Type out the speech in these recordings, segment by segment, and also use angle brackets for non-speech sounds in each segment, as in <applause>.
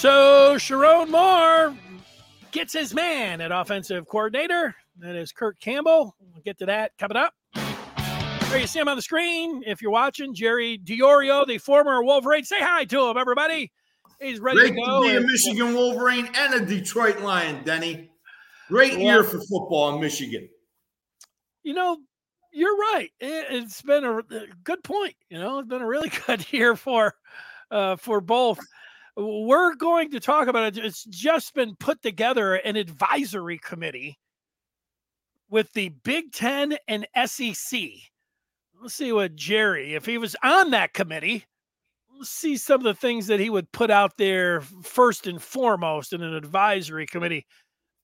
So Sherrone Moore gets his man at offensive coordinator. That is Kirk Campbell. We'll get to that coming up. There you see him on the screen. If you're watching, Jerry Diorio, the former Wolverine. Say hi to him, everybody. He's ready Great to go. to be a Michigan Wolverine and a Detroit Lion, Denny. Great Yeah. year for football in Michigan. you know, you're right. It, it's been a, a good point. You know, it's been a really <laughs> good year for uh, for both. We're going to talk about it. It's just been put together an advisory committee with the Big Ten and SEC. Let's see what Jerry, if he was on that committee, let's see some of the things that he would put out there first and foremost in an advisory committee.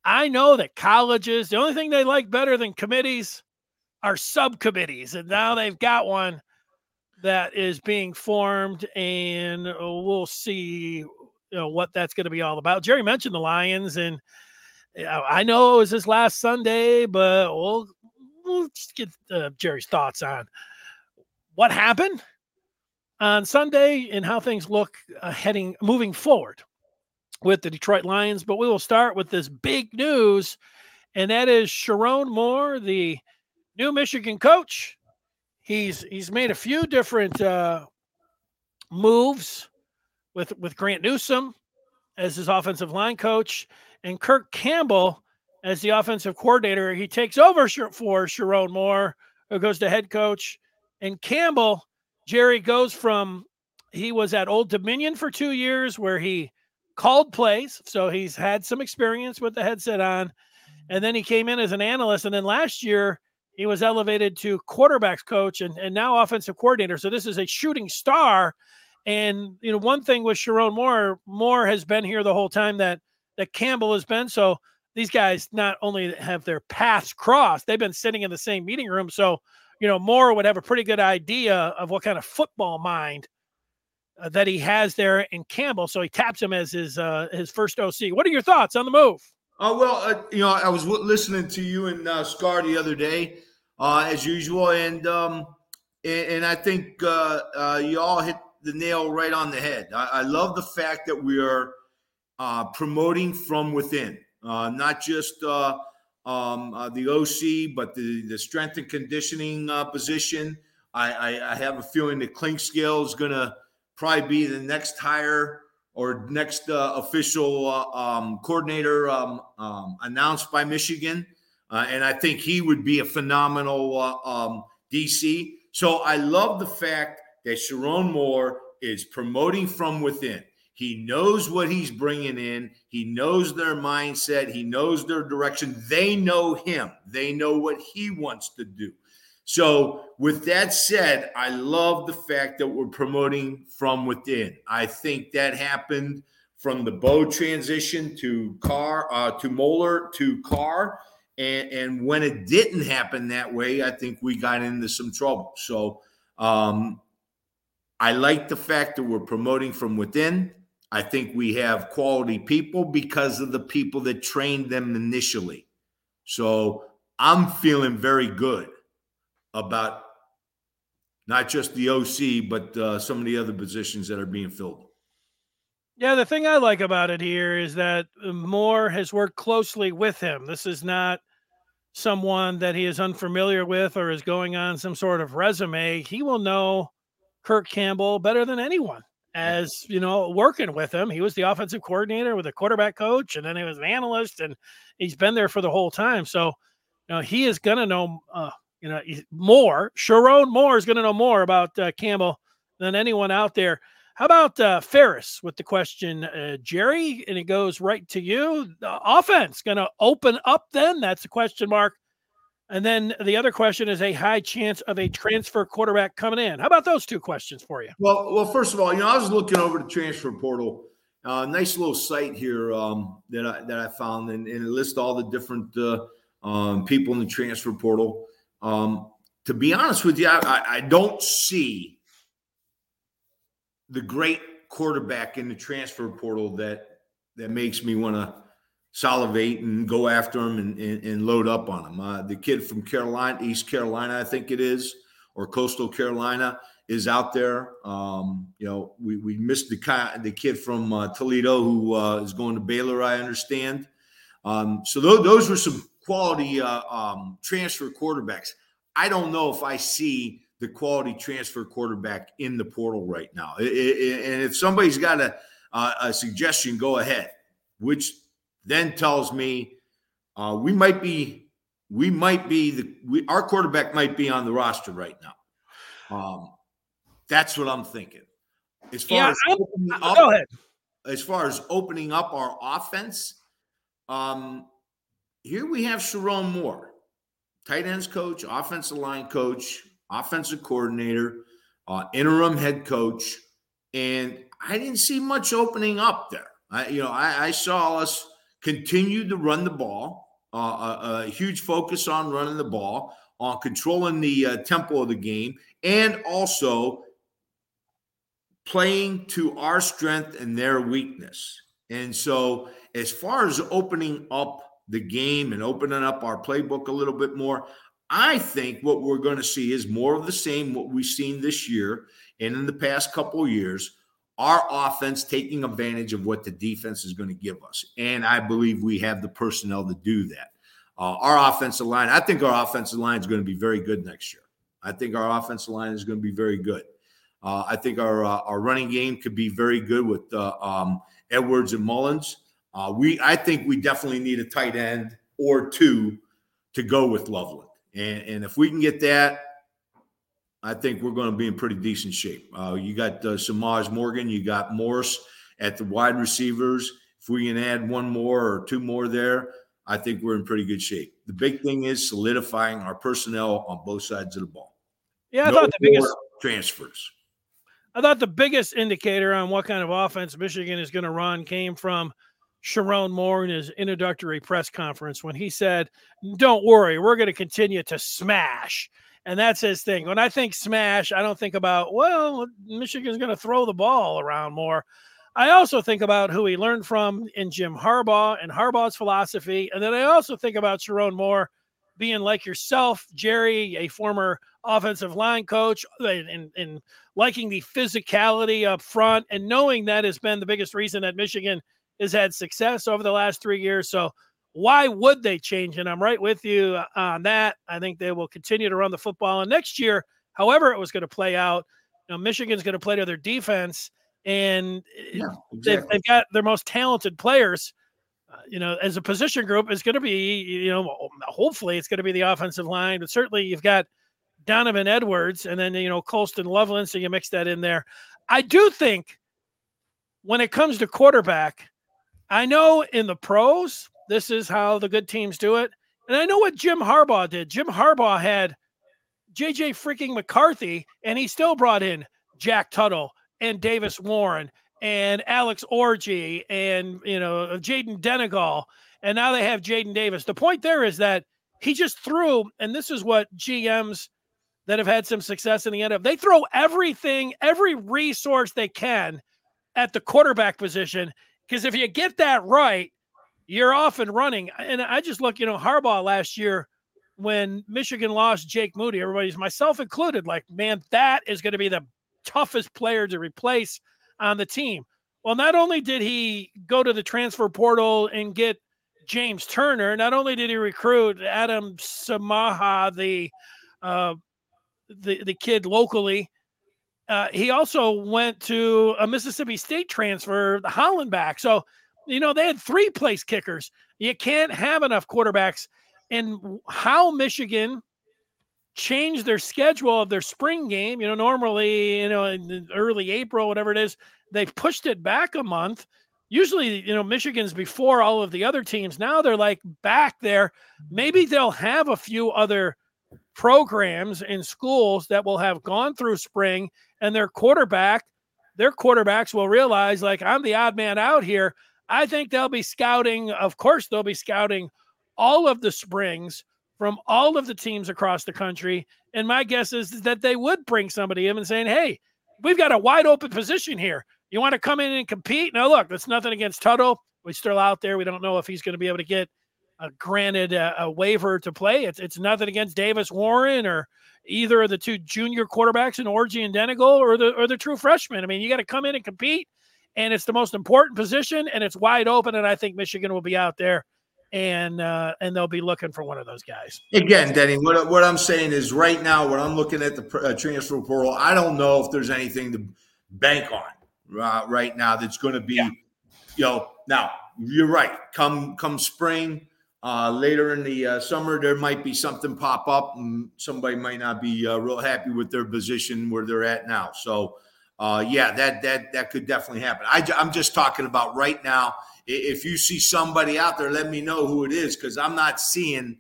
I know that colleges, the only thing they like better than committees are subcommittees. And now they've got one that is being formed, and we'll see you know, what that's going to be all about. Jerry mentioned the Lions, and I know it was his last Sunday, but we'll, we'll just get uh, Jerry's thoughts on what happened on Sunday and how things look uh, heading moving forward with the Detroit Lions. But we will start with this big news, and that is Sherrone Moore, the new Michigan coach. He's he's made a few different uh, moves with with Grant Newsome as his offensive line coach and Kirk Campbell as the offensive coordinator. He takes over for Sherrone Moore, who goes to head coach, and Campbell Jerry goes from he was at Old Dominion for two years where he called plays, so he's had some experience with the headset on, and then he came in as an analyst, and then last year he was elevated to quarterbacks coach and, and now offensive coordinator. So this is a shooting star. And you know, one thing with Sherrone Moore, Moore has been here the whole time that that Campbell has been. So these guys not only have their paths crossed, they've been sitting in the same meeting room. So you know, Moore would have a pretty good idea of what kind of football mind uh, that he has there in Campbell. So he taps him as his uh, his first OC. What are your thoughts on the move? Oh well, uh, you know, I was listening to you and uh, Scar the other day, uh, as usual, and um, and, and I think uh, uh, you all hit the nail right on the head. I, I love the fact that we are uh, promoting from within, uh, not just uh, um, the OC, but the the strength and conditioning position. I, I, I have a feeling the that Clinkscale is going to probably be the next hire or next official um, coordinator um, um, announced by Michigan. Uh, and I think he would be a phenomenal uh, um, DC. So I love the fact that Sherrone Moore is promoting from within. He knows what he's bringing in. He knows their mindset. He knows their direction. They know him. They know what he wants to do. So, with that said, I love the fact that we're promoting from within. I think that happened from the Bo transition to Car uh, to Moeller to Carr. And, and when it didn't happen that way, I think we got into some trouble. So, um, I like the fact that we're promoting from within. I think we have quality people because of the people that trained them initially. So, I'm feeling very good about not just the OC, but uh, some of the other positions that are being filled. Yeah, the thing I like about it here is that Moore has worked closely with him. This is not someone that he is unfamiliar with or is going on some sort of resume. He will know Kirk Campbell better than anyone. As you know, working with him, he was the offensive coordinator with a quarterback coach, and then he was an analyst, and he's been there for the whole time. So, you know, he is going to know, uh, you know, more. Sherrone Moore is going to know more about uh, Campbell than anyone out there. How about uh, Ferris with the question, uh, Jerry? And it goes right to you. The offense going to open up then? That's a question mark. And then the other question is a high chance of a transfer quarterback coming in. How about those two questions for you? Well, well, first of all, you know, I was looking over the transfer portal. Uh, nice little site here um, that I that I found, and, and it lists all the different uh, um, people in the transfer portal. Um, to be honest with you, I, I- I don't see the great quarterback in the transfer portal that that makes me want to salivate and go after him and, and, and load up on him. Uh, the kid from Carolina, East Carolina, I think it is, or Coastal Carolina, is out there. Um, you know, we, we missed the the kid from uh, Toledo who uh, is going to Baylor. I understand. Um, so th- those were some quality uh, um, transfer quarterbacks. I don't know if I see the quality transfer quarterback in the portal right now. It, it, and if somebody's got a, a suggestion, go ahead. Which then tells me uh, we might be we might be the we, our quarterback might be on the roster right now. Um, that's what I'm thinking. As far yeah, as opening up, go ahead. As far as opening up our offense, um, here we have Sherrone Moore, tight ends coach, offensive line coach, offensive coordinator, uh, interim head coach, and I didn't see much opening up there. I, you know, I, I saw us continue to run the ball, uh, a, a, huge focus on running the ball, on controlling the uh, tempo of the game, and also playing to our strength and their weakness. And so, as far as opening up the game and opening up our playbook a little bit more, I think what we're going to see is more of the same what we've seen this year and in the past couple of years. Our offense taking advantage of what the defense is going to give us. And I believe we have the personnel to do that. Uh, our offensive line, I think our offensive line is going to be very good next year. I think our offensive line is going to be very good. Uh, I think our uh, our running game could be very good with uh, um, Edwards and Mullings. Uh, we I think we definitely need a tight end or two to go with Loveland, and and if we can get that, I think we're going to be in pretty decent shape. Uh, you got uh, Semaj Morgan, you got Morse at the wide receivers. If we can add one more or two more there, I think we're in pretty good shape. The big thing is solidifying our personnel on both sides of the ball. Yeah, I no thought the biggest transfers. I thought the biggest indicator on what kind of offense Michigan is going to run came from Sherrone Moore in his introductory press conference when he said, Don't worry, we're going to continue to smash. And that's his thing. When I think smash, I don't think about, well, Michigan's going to throw the ball around more. I also think about who he learned from in Jim Harbaugh and Harbaugh's philosophy. And then I also think about Sherrone Moore being like yourself, Jerry, a former offensive line coach, uh, and, and liking the physicality up front and knowing that has been the biggest reason that Michigan has had success over the last three years. So why would they change? And I'm right with you on that. I think they will continue to run the football. And next year, however it was going to play out, you know, Michigan's going to play to their defense, and yeah, exactly. they've, they've, got their most talented players. Uh, you know, as a position group, is going to be, you know, hopefully it's going to be the offensive line, but certainly you've got Donovan Edwards, and then you know Colston Loveland. So you mix that in there. I do think when it comes to quarterback, I know in the pros this is how the good teams do it, and I know what Jim Harbaugh did. Jim Harbaugh had JJ freaking McCarthy, and he still brought in Jack Tuttle and Davis Warren and Alex Orji and you know Jayden Denegal, and now they have Jadyn Davis. The point there is that he just threw, and this is what GMs that have had some success in the NFL. They throw everything, every resource they can at the quarterback position because if you get that right, you're off and running. And I just look, you know, Harbaugh last year when Michigan lost Jake Moody, everybody's myself included, like, man, that is going to be the toughest player to replace on the team. Well, not only did he go to the transfer portal and get James Turner, not only did he recruit Adam Samaha, the uh, the the kid locally. Uh, he also went to a Mississippi State transfer, the Hollenbach. So, you know, they had three place kickers. You can't have enough quarterbacks. And how Michigan changed their schedule of their spring game, you know, normally, you know, in early April, whatever it is, they pushed it back a month. Usually, you know, Michigan's before all of the other teams. Now they're like back there. Maybe they'll have a few other programs in schools that will have gone through spring and their quarterback, their quarterbacks will realize, like, I'm the odd man out here. I think they'll be scouting. Of course, they'll be scouting all of the springs from all of the teams across the country. And my guess is that they would bring somebody in and saying, Hey, we've got a wide open position here. You want to come in and compete? Now, look, that's nothing against Tuttle. We're still out there. We don't know if he's going to be able to get uh, granted a, a, waiver to play. It's it's nothing against Davis Warren or either of the two junior quarterbacks in Orji and Denegal or the or the true freshman. I mean, you got to come in and compete, and it's the most important position, and it's wide open. And I think Michigan will be out there, and uh, and they'll be looking for one of those guys. Again, Denny, what what I'm saying is right now, when I'm looking at the uh, transfer portal, I don't know if there's anything to bank on uh, right now that's going to be, yeah. you know, now you're right. Come come spring uh, later in the uh, summer, there might be something pop up, and somebody might not be uh, real happy with their position where they're at now. So, uh, yeah, that that that could definitely happen. I, am just talking about right now. If you see somebody out there, let me know who it is because I'm not seeing,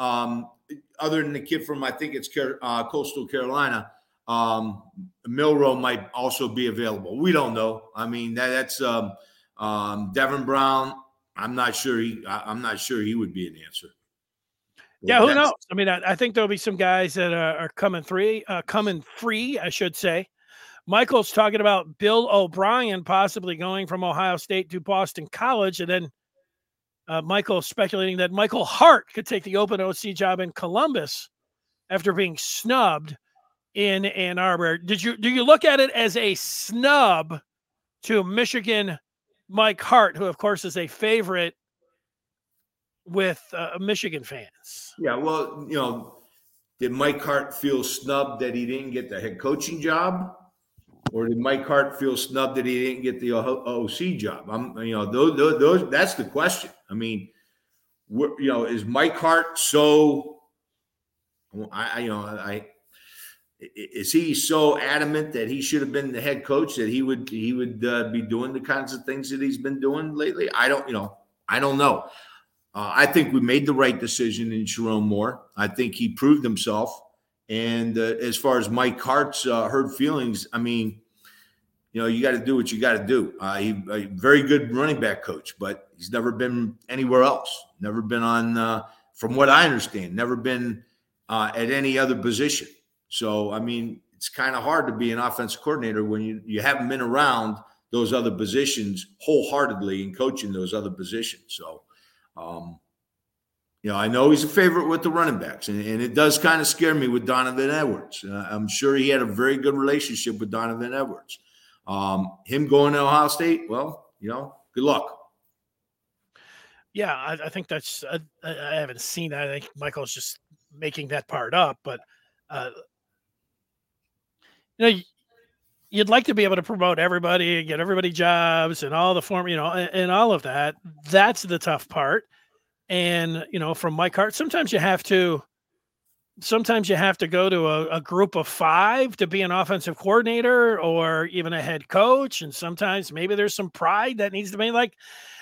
um, other than the kid from I think it's uh, Coastal Carolina. Um, Milroe might also be available. We don't know. I mean, that, that's um, um, Devin Brown. I'm not sure he. I'm not sure he would be an answer. Yeah, who knows? I mean, I, I, think there'll be some guys that are, are coming three, uh, coming free, I should say. Michael's talking about Bill O'Brien possibly going from Ohio State to Boston College, and then uh, Michael speculating that Michael Hart could take the open OC job in Columbus after being snubbed in Ann Arbor. Did you do you look at it as a snub to Michigan Mike Hart, who of course is a favorite with uh, Michigan fans. Yeah, well, you know, did Mike Hart feel snubbed that he didn't get the head coaching job, or did Mike Hart feel snubbed that he didn't get the OC job? I'm, you know, those, those, those that's the question. I mean, you know, is Mike Hart so? I, you know, I is he so adamant that he should have been the head coach that he would he would uh, be doing the kinds of things that he's been doing lately? I don't, you know, I don't know. Uh, I think we made the right decision in Sherrone Moore. I think he proved himself. And uh, as far as Mike Hart's uh, hurt feelings, I mean, you know, you got to do what you got to do. Uh, he a very good running back coach, but he's never been anywhere else. Never been on, uh, from what I understand, never been at any other position. So, I mean, it's kind of hard to be an offensive coordinator when you, you haven't been around those other positions wholeheartedly and coaching those other positions. So, um, you know, I know he's a favorite with the running backs, and, and it does kind of scare me with Donovan Edwards. Uh, I'm sure he had a very good relationship with Donovan Edwards. Um, him going to Ohio State, well, you know, good luck. Yeah, I, I think that's. I, I, haven't seen that. I think Michael's just making that part up, but uh, you know, you'd like to be able to promote everybody and get everybody jobs and all the form, you know, and, and all of that. That's the tough part. And, you know, from Mike Hart, sometimes you have to, sometimes you have to go to a, a, group of five to be an offensive coordinator or even a head coach. And sometimes maybe there's some pride that needs to be like,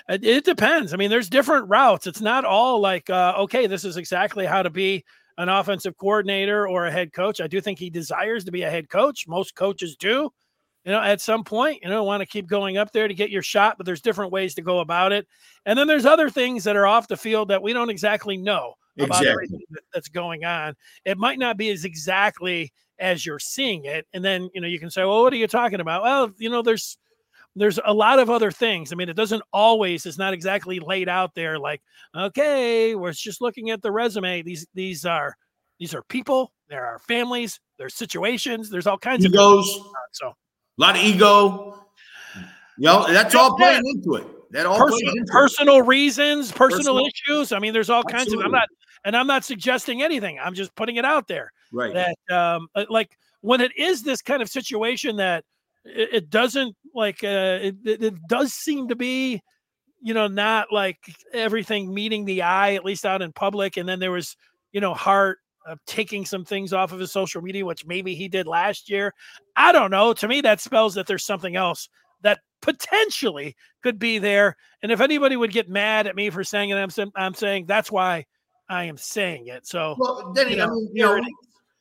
it, it depends. I mean, there's different routes. It's not all like, uh, okay, this is exactly how to be an offensive coordinator or a head coach. I do think he desires to be a head coach. Most coaches do. You know, at some point, you know, want to keep going up there to get your shot, but there's different ways to go about it. And then there's other things that are off the field that we don't exactly know about exactly. everything that's going on. It might not be as exactly as you're seeing it. And then, you know, you can say, well, what are you talking about? Well, you know, there's there's a lot of other things. I mean, it doesn't always, it's not exactly laid out there like, okay, we're just looking at the resume. These these are these are people, there are families, there's situations, there's all kinds Egos, of egos. so a lot of ego. You know, that's all playing into it. That all personal, reasons, personal, personal, issues. I mean, there's all Absolutely. kinds of I'm not and I'm not suggesting anything. I'm just putting it out there. Right. That um uh, like when it is this kind of situation that it, it doesn't like uh, it, it does seem to be you know not like everything meeting the eye at least out in public and then there was you know Hart uh, taking some things off of his social media which maybe he did last year. I don't know. To me that spells that there's something else that potentially could be there. And if anybody would get mad at me for saying it i'm, I'm saying that's why i am saying it. So well Denny, you know, I mean, you know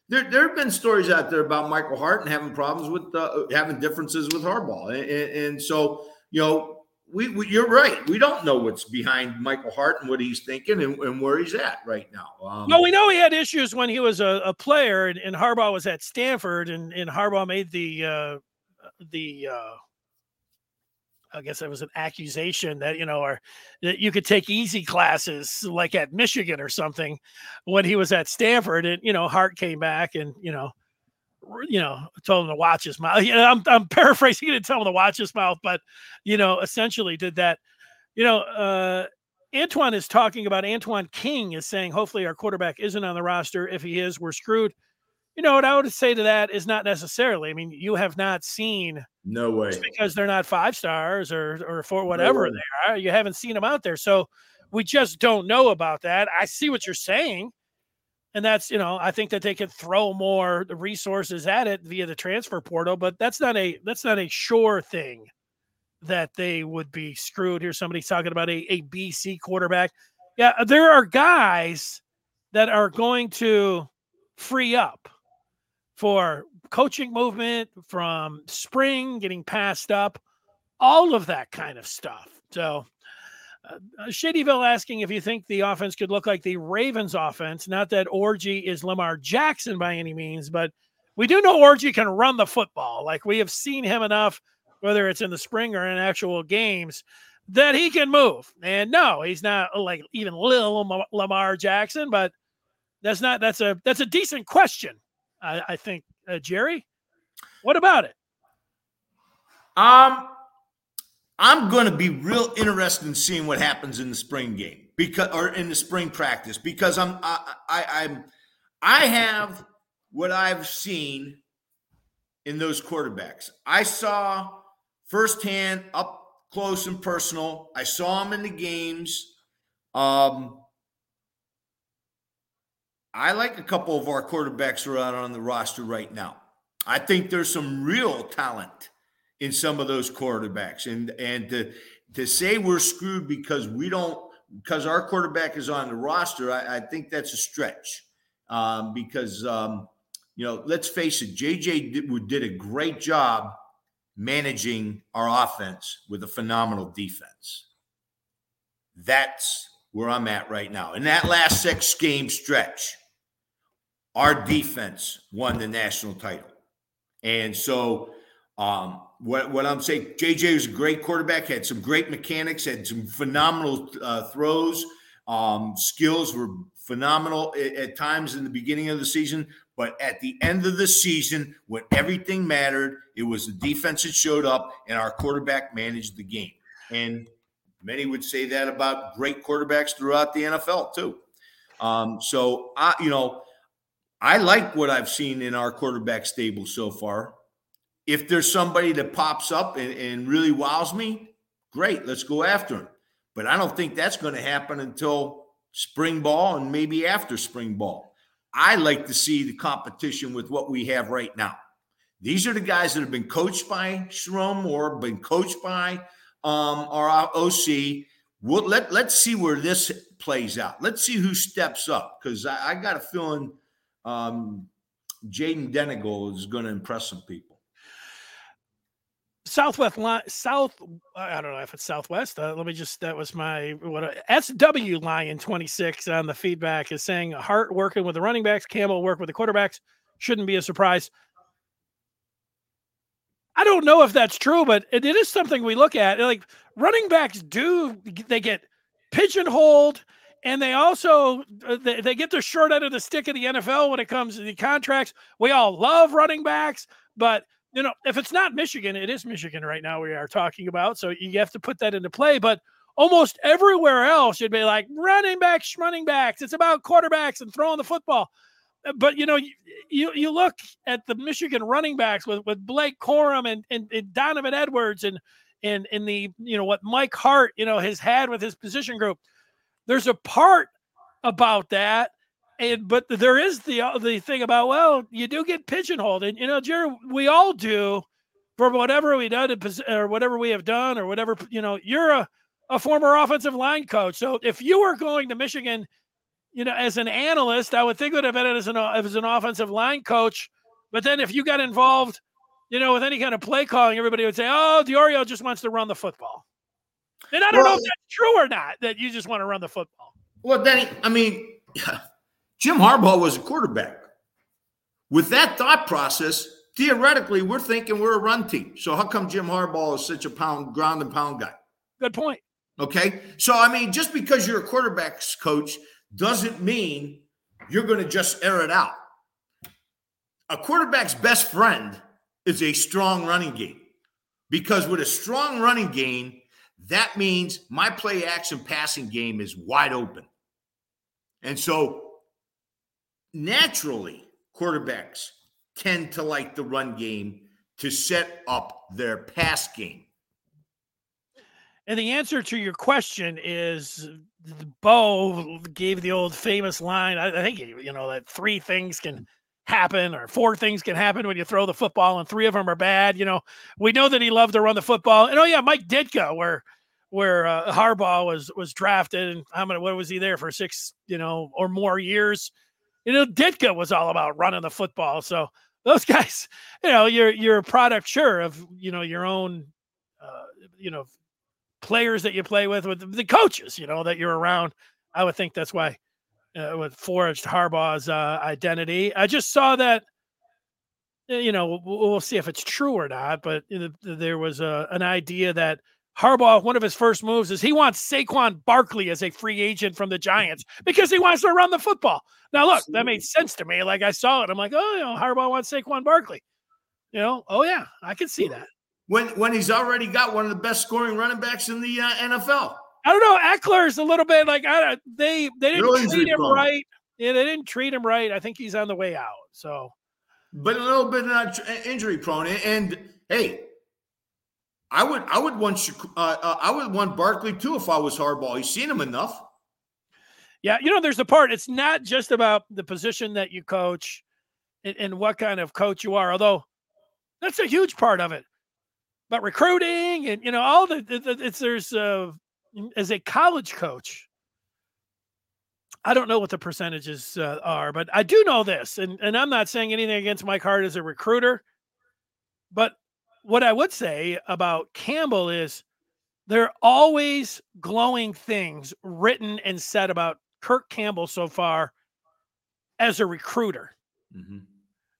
there, there have been stories out there about Michael Hart and having problems with uh, having differences with Harbaugh, and, and so you know, we, we, you're right. We don't know what's behind Michael Hart and what he's thinking and, and where he's at right now. Um, well, we know he had issues when he was a, a player, and, and, Harbaugh was at Stanford, and, and Harbaugh made the uh, the uh, I guess it was an accusation that you know, or that you could take easy classes like at Michigan or something when he was at Stanford, and you know, Hart came back and you know, you know, told him to watch his mouth. You know, I'm I'm paraphrasing. He didn't tell him to watch his mouth, but you know, essentially did that. You know, uh, Antoine is talking about Antoine King is saying, hopefully our quarterback isn't on the roster. If he is, we're screwed. You know, what I would say to that is not necessarily. I mean, you have not seen no way because they're not five stars or or for whatever no they are. You haven't seen them out there, so we just don't know about that. I see what you're saying, and that's you know I think that they could throw more resources at it via the transfer portal, but that's not a that's not a sure thing that they would be screwed. Here, somebody's talking about a, a BC quarterback. Yeah, there are guys that are going to free up for coaching movement from spring getting passed up, all of that kind of stuff. So, uh, uh Shadyville asking if you think the offense could look like the Ravens offense. Not that Orji is Lamar Jackson by any means, but we do know Orji can run the football. Like we have seen him enough whether it's in the spring or in actual games, that he can move. And no, he's not like even little Lamar Jackson, but that's not that's a that's a decent question. I, I think, uh, Jerry. What about it? Um, I'm going to be real interested in seeing what happens in the spring game because or in the spring practice because I'm I, I I'm I have what I've seen in those quarterbacks. I saw firsthand, up close and personal. I saw them in the games. Um, I like a couple of our quarterbacks who are out on the roster right now. I think there's some real talent in some of those quarterbacks, and and to to say we're screwed because we don't because our quarterback is on the roster, I, I think that's a stretch. Um, because um, you know, let's face it, JJ did, did a great job managing our offense with a phenomenal defense. That's where I'm at right now. In that last six game stretch, our defense won the national title. And so, um, what, what I'm saying, JJ was a great quarterback, had some great mechanics, had some phenomenal uh, throws. Um, skills were phenomenal at, at times in the beginning of the season, but at the end of the season, when everything mattered, it was the defense that showed up and our quarterback managed the game. And many would say that about great quarterbacks throughout the NFL too. Um, so I, you know, I like what I've seen in our quarterback stable so far. If there's somebody that pops up and, and really wows me, great, let's go after him. But I don't think that's going to happen until spring ball and maybe after spring ball. I like to see the competition with what we have right now. These are the guys that have been coached by Sherrone or been coached by um, our OC. We'll, let, let's see where this plays out. Let's see who steps up because I, I, got a feeling um, Jayden Denegal is going to impress some people. Southwest line, South. I don't know if it's Southwest. Uh, let me just. That was my what uh, SW Lion twenty six on the feedback is saying Hart working with the running backs, Campbell work with the quarterbacks. Shouldn't be a surprise. I don't know if that's true, but it, it is something we look at. Like running backs do, they get pigeonholed, and they also uh, they, they get the short end of the stick of the NFL when it comes to the contracts. We all love running backs, but you know, if it's not Michigan, it is Michigan right now we are talking about. So you have to put that into play. But almost everywhere else, you'd be like running backs, running backs. It's about quarterbacks and throwing the football. Uh, but you know, you you, you look at the Michigan running backs with, with Blake Corum and, and, and Donovan Edwards and and in the you know what Mike Hart you know has had with his position group. There's a part about that and but there is the uh, the thing about well, you do get pigeonholed, and you know, Jerry, we all do for whatever we done or whatever we have done or whatever you know. You're a a former offensive line coach, so if you were going to Michigan, you know, as an analyst, I would think it would have been as an as an offensive line coach. But then if you got involved, you know, with any kind of play calling, everybody would say, "Oh, Diorio just wants to run the football." And I don't well, know if that's true or not that you just want to run the football. Well, Denny, I mean. <sighs> Jim Harbaugh was a quarterback. With that thought process, theoretically, we're thinking we're a run team. So how come Jim Harbaugh is such a pound ground and pound guy? Good point. Okay. So I mean, just because you're a quarterbacks coach doesn't mean you're going to just air it out. A quarterback's best friend is a strong running game. Because with a strong running game, that means my play action passing game is wide open. And so naturally, quarterbacks tend to like the run game to set up their pass game. And the answer to your question is Bo gave the old famous line. I, think, you know, that three things can happen or four things can happen when you throw the football and three of them are bad. You know, we know that he loved to run the football. And oh, yeah, Mike Ditka, where where uh, Harbaugh was was drafted and how many what was he there for six, you know, or more years. You know, Ditka was all about running the football. So those <laughs> guys, you know, you're you're a product, sure, of you know your own, uh, you know, players that you play with, with the coaches, you know, that you're around. I would think that's why uh, with forged Harbaugh's uh, identity. I just saw that. You know, we'll, we'll see if it's true or not, but there was a, an idea that Harbaugh, one of his first moves is he wants Saquon Barkley as a free agent from the Giants <laughs> because he wants to run the football. Now, look, that made sense to me. Like I saw it, I'm like, oh, you know, Harbaugh wants Saquon Barkley. You know, oh yeah, I can see that. When when he's already got one of the best scoring running backs in the uh, NFL. I don't know. Ekeler's a little bit like I don't. They they didn't treat him right. Yeah, they didn't treat him right. I think he's on the way out. So, but a little bit uh, injury prone. And hey, I would I would want uh, uh, I would want Barkley too if I was Harbaugh. He's seen him enough. Yeah, you know, there's a part. It's not just about the position that you coach and, and what kind of coach you are, although that's a huge part of it. But recruiting and you know all the, the it's there's uh, as a college coach. I don't know what the percentages uh, are, but I do know this, and and I'm not saying anything against Mike Hart as a recruiter, but what I would say about Campbell is there are always glowing things written and said about Kirk Campbell so far as a recruiter. Mm-hmm.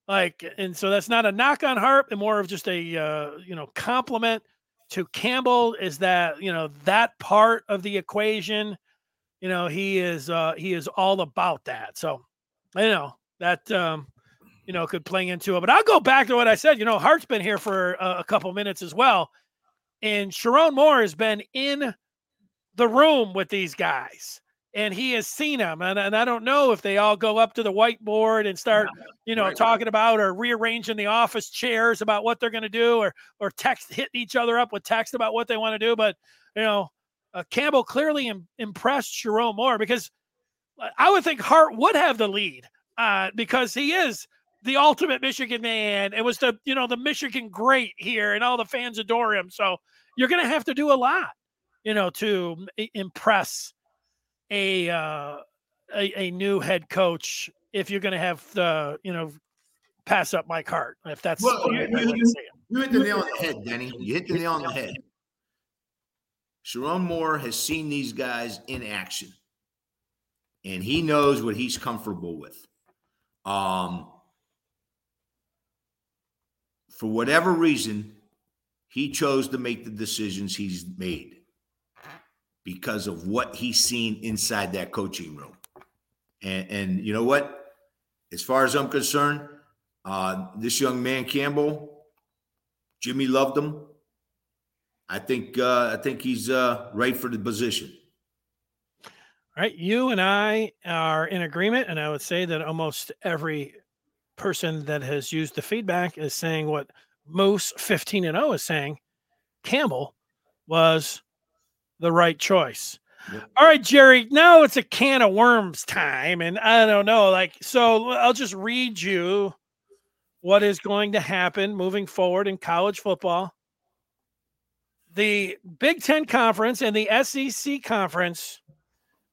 Like, and so that's not a knock on Hart, and more of just a uh, you know compliment to Campbell. Is that you know that part of the equation? You know, he is uh, he is all about that. So, you know that um, you know, could play into it. But I'll go back to what I said. You know, Hart's been here for a couple minutes as well. And Sherrone Moore has been in the room with these guys and he has seen them. And, and I don't know if they all go up to the whiteboard and start, you know, right. talking about or rearranging the office chairs about what they're going to do or, or text, hitting each other up with text about what they want to do. But, you know, uh, Campbell clearly Im- impressed Sherrone Moore because I would think Hart would have the lead uh, because he is the ultimate Michigan man. It was the you know the Michigan great here, and all the fans adore him. So you're going to have to do a lot, you know, to impress a uh, a, a new head coach if you're going to have the you know pass up Mike Hart. If that's well, you, you, you hit the nail on the head, Denny. You hit the nail on the head. Sherrone Moore has seen these guys in action, and he knows what he's comfortable with. Um, for whatever reason, he chose to make the decisions he's made because of what he's seen inside that coaching room. And, and you know what? As far as I'm concerned, uh, this young man Campbell, Jimmy loved him. I think uh, I think he's uh, right for the position. All right, you and I are in agreement, and I would say that almost every person that has used the feedback is saying what Moose 15 and 0 is saying. Campbell was the right choice. Yep. All right, Jerry. Now it's a can of worms time, and I don't know. Like, so I'll just read you what is going to happen moving forward in college football. The Big Ten Conference and the SEC Conference,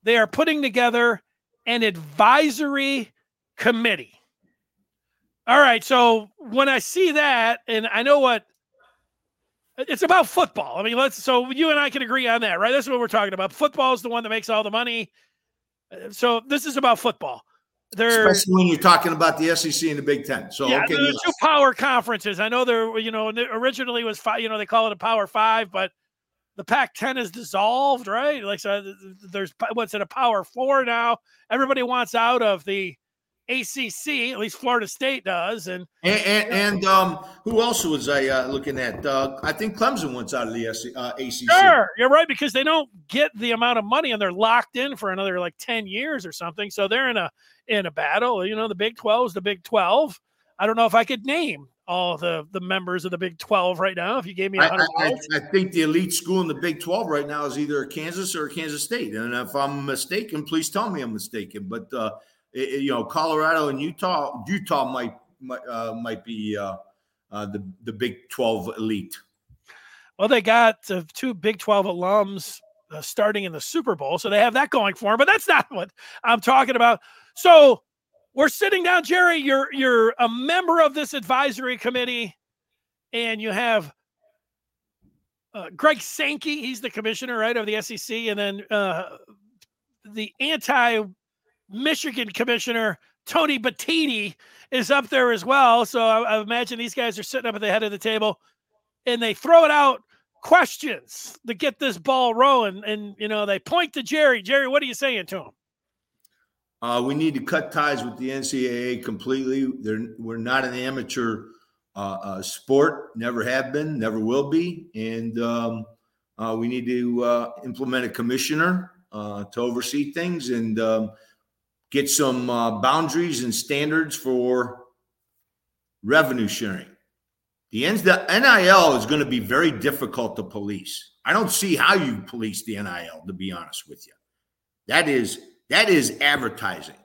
they are putting together an advisory committee. All right. So when I see that, and I know what it's about football. I mean, let's so you and I can agree on that, right? That's what we're talking about. Football is the one that makes all the money. Uh, so this is about football. they're especially when you're talking about the SEC and the Big Ten. So yeah, okay, the yes. two power conferences. I know there, you know, originally was five. You know, they call it a Power Five, but the Pac-10 is dissolved, right? Like so, there's what's it a Power Four now? Everybody wants out of the ACC, at least Florida State does, and and, and, and um, who else was I uh, looking at? Uh, I think Clemson wants out of the uh, ACC. Sure, you're right because they don't get the amount of money and they're locked in for another like ten years or something. So they're in a in a battle. You know, the Big Twelve is the Big Twelve. I don't know if I could name all the the members of the Big Twelve right now. If you gave me a hundred, I, I, I, think the elite school in the Big Twelve right now is either Kansas or Kansas State. And if I'm mistaken, please tell me I'm mistaken. But uh, it, you know, Colorado and Utah, Utah might might, uh, might be uh, uh, the the Big Twelve elite. Well, they got two Big Twelve alums uh, starting in the Super Bowl, so they have that going for them. But that's not <laughs> what I'm talking about. So we're sitting down, Jerry. You're you're a member of this advisory committee, and you have uh, Greg Sankey. He's the commissioner, right, of the SEC, and then uh, the anti Michigan commissioner Tony Petitti is up there as well. So I, I, imagine these guys are sitting up at the head of the table and they throw it out questions to get this ball rolling. And, you know, they point to Jerry. Jerry, what are you saying to him? Uh, we need to cut ties with the NCAA completely. They're, we're not an amateur uh, uh, sport, never have been, never will be. And um, uh, we need to uh, implement a commissioner uh, to oversee things. And um, get some uh, boundaries and standards for revenue sharing. The, NIL is going to be very difficult to police. I don't see how you police the NIL, to be honest with you. That is that is advertising.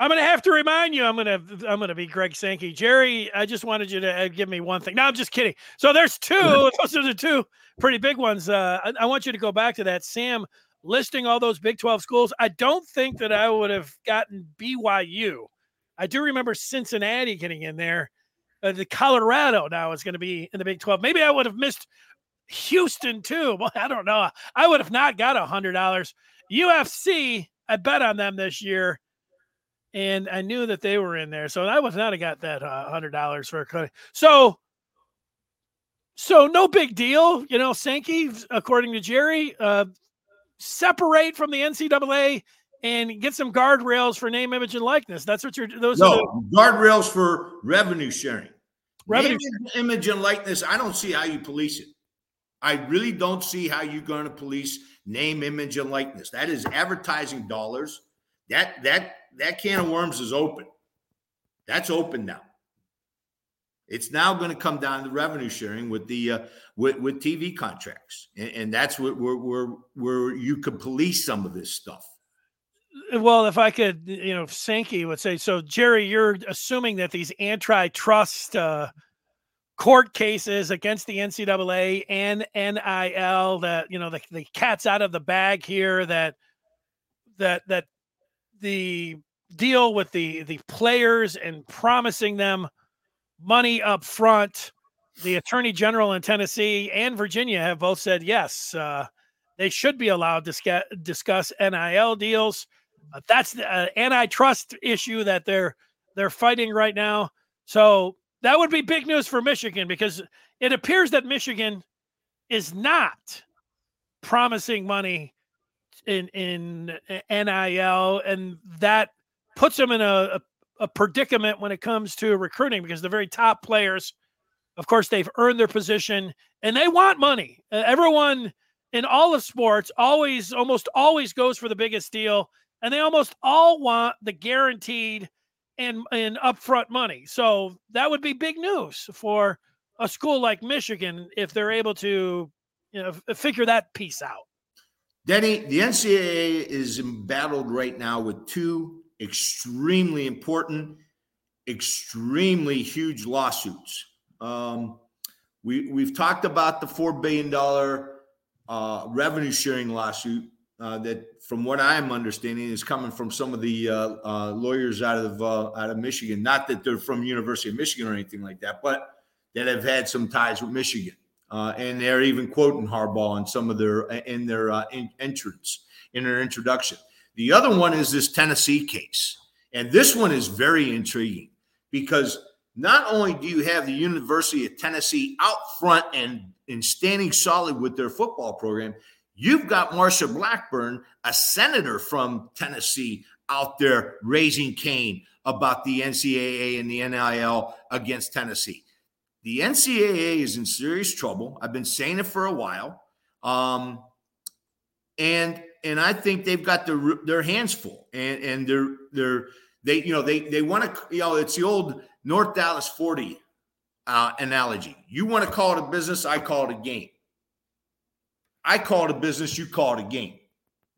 I'm going to have to remind you. I'm going to I'm going to be Greg Sankey. Jerry, I just wanted you to uh, give me one thing. No, I'm just kidding. So there's two. <laughs> Those are the two pretty big ones. Uh, I, I want you to go back to that. Sam listing all those Big 12 schools, I don't think that I would have gotten BYU. I do remember Cincinnati getting in there. Uh, the Colorado now is going to be in the Big 12. Maybe I would have missed Houston too. <laughs> Well, I don't know. I would have not got a hundred dollars. UCF, I bet on them this year, and I knew that they were in there, so I would not have got that uh, hundred dollars for a cut. So, so no big deal, you know. Sankey, according to Jerry, uh, separate from the NCAA and get some guardrails for name, image, and likeness. That's what you're. Those no the, guardrails for revenue sharing. Revenue name, image, and likeness. I don't see how you police it. I really don't see how you're going to police name, image, and likeness. That is advertising dollars. That that that can of worms is open. That's open now. It's now going to come down to revenue sharing with the uh, with, with TV contracts, and, and that's where, where where you could police some of this stuff. Well, if I could, you know, Sankey would say so. Jerry, you're assuming that these antitrust uh, court cases against the NCAA and NIL, that you know, the, the cat's out of the bag here. That that that the deal with the the players and promising them money up front. The attorney general in Tennessee and Virginia have both said yes, uh, they should be allowed to discuss NIL deals. Uh, that's the uh, antitrust issue that they're they're fighting right now. So that would be big news for Michigan because it appears that Michigan is not promising money in in NIL, and that puts them in a, a a predicament when it comes to recruiting because the very top players, of course, they've earned their position and they want money. Everyone in all of sports always, almost always goes for the biggest deal, and they almost all want the guaranteed and and upfront money. So that would be big news for a school like Michigan if they're able to, you know, figure that piece out. Denny, the NCAA is embattled right now with two extremely important, extremely huge lawsuits. Um, we we've talked about the four billion dollar uh, revenue sharing lawsuit uh, that, from what I'm understanding, is coming from some of the uh, uh lawyers out of uh, out of Michigan. Not that they're from University of Michigan or anything like that, but that have had some ties with Michigan. Uh, and they're even quoting Harbaugh in some of their in their in entrance in their introduction. The other one is this Tennessee case. And this one is very intriguing because not only do you have the University of Tennessee out front and, and standing solid with their football program, you've got Marsha Blackburn, a senator from Tennessee, out there raising Cain about the NCAA and the NIL against Tennessee. The NCAA is in serious trouble. I've been saying it for a while. Um, and and I think they've got their their hands full, and and they're they're they you know they they want to you know it's the old North Dallas forty uh, analogy. You want to call it a business, I call it a game. I call it a business, you call it a game,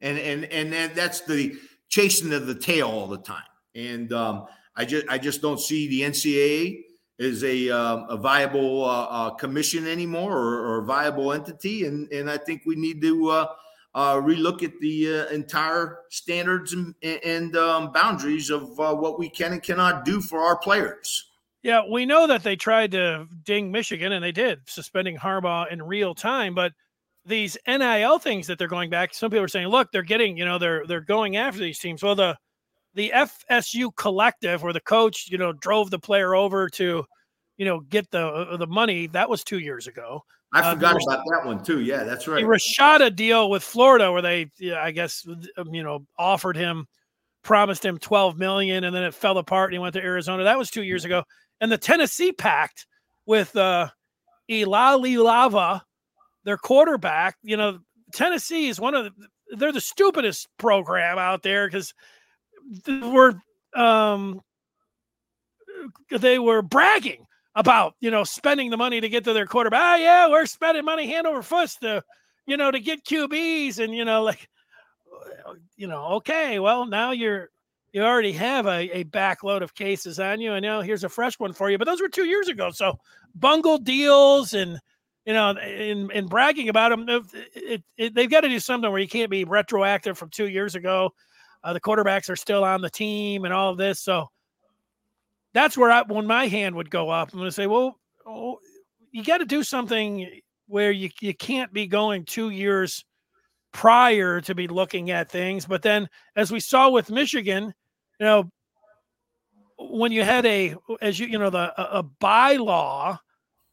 and and and that's the chasing of the tail all the time. And um, I just I just don't see the NCAA as a um, a viable uh, uh, commission anymore or, or, a viable entity, and and I think we need to uh, relook at the uh, entire standards and, and um, boundaries of uh, what we can and cannot do for our players. Yeah, we know that they tried to ding Michigan, and they did, suspending Harbaugh in real time, but these NIL things that they're going back. Some people are saying, look, they're getting, you know, they're they're going after these teams. Well, the the FSU collective where the coach, you know, drove the player over to, you know, get the uh, the money, that was two years ago. I uh, forgot about that one too. Yeah, that's right. The Rashada deal with Florida, where they, I guess, um, you know, offered him, promised him 12 million, and then it fell apart and he went to Arizona. That was two years ago. And the Tennessee pact with uh Lava their quarterback, you know, Tennessee is one of the, they're the stupidest program out there because we're um they were bragging about you know spending the money to get to their quarterback. Oh yeah, we're spending money hand over fist to you know to get QBs and you know <laughs> like you know okay well now you're you already have a, a backload of cases on you and now here's a fresh one for you but those were two years ago so bungled deals and you know, in in bragging about them, it, it, it, they've got to do something where you can't be retroactive from two years ago. Uh, the quarterbacks are still on the team and all of this, so that's where I when my hand would go up. I'm going to say, well, oh, you got to do something where you you can't be going two years prior to be looking at things. But then, as we saw with Michigan, you know, when you had a as you you know the a, a bylaw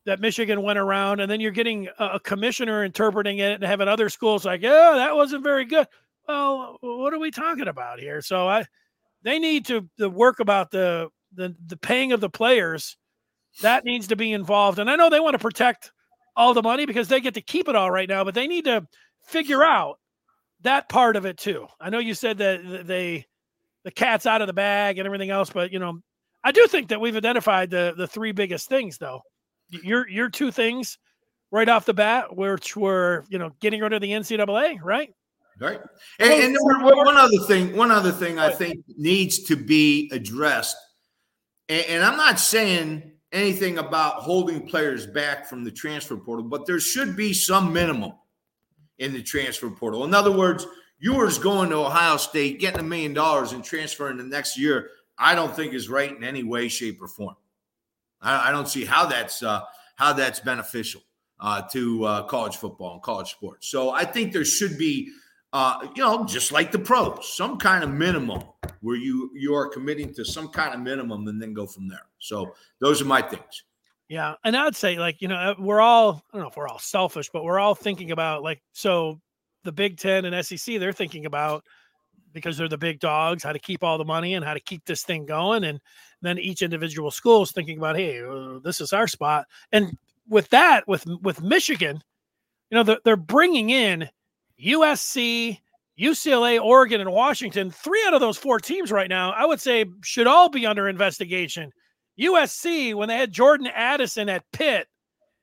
that Michigan went around, and then you're getting a, commissioner interpreting it and having other schools like, "Yeah, that wasn't very good." Well, what are we talking about here? So I, they need to the work about the the the paying of the players. That needs to be involved, and I know they want to protect all the money because they get to keep it all right now, but they need to figure out that part of it too. I know you said that they the cat's out of the bag and everything else, but you know, I do think that we've identified the the three biggest things though your your two things right off the bat, which were you know getting rid of the NCAA, right? Right. And, and one other thing, one other thing I think needs to be addressed, and, and I'm not saying anything about holding players back from the transfer portal, but there should be some minimum in the transfer portal. In other words, yours going to Ohio State, getting a million dollars and transferring the next year, I don't think is right in any way, shape, or form. I, I don't see how that's uh, how that's beneficial uh, to uh, college football and college sports. So I think there should be, uh, you know, just like the pros, some kind of minimum where you you are committing to some kind of minimum and then go from there. So those are my things. Yeah, and I'd say like you know uh, we're all I don't know if we're all selfish, but we're all thinking about like so the Big Ten and SEC they're thinking about because they're the big dogs, how to keep all the money and how to keep this thing going. And then each individual school is thinking about, hey, uh, this is our spot. And with that, with with Michigan, you know, they're, they're bringing in USC, UCLA, Oregon, and Washington. Three out of those four teams right now, I would say, should all be under investigation. USC, when they had Jordan Addison at Pitt,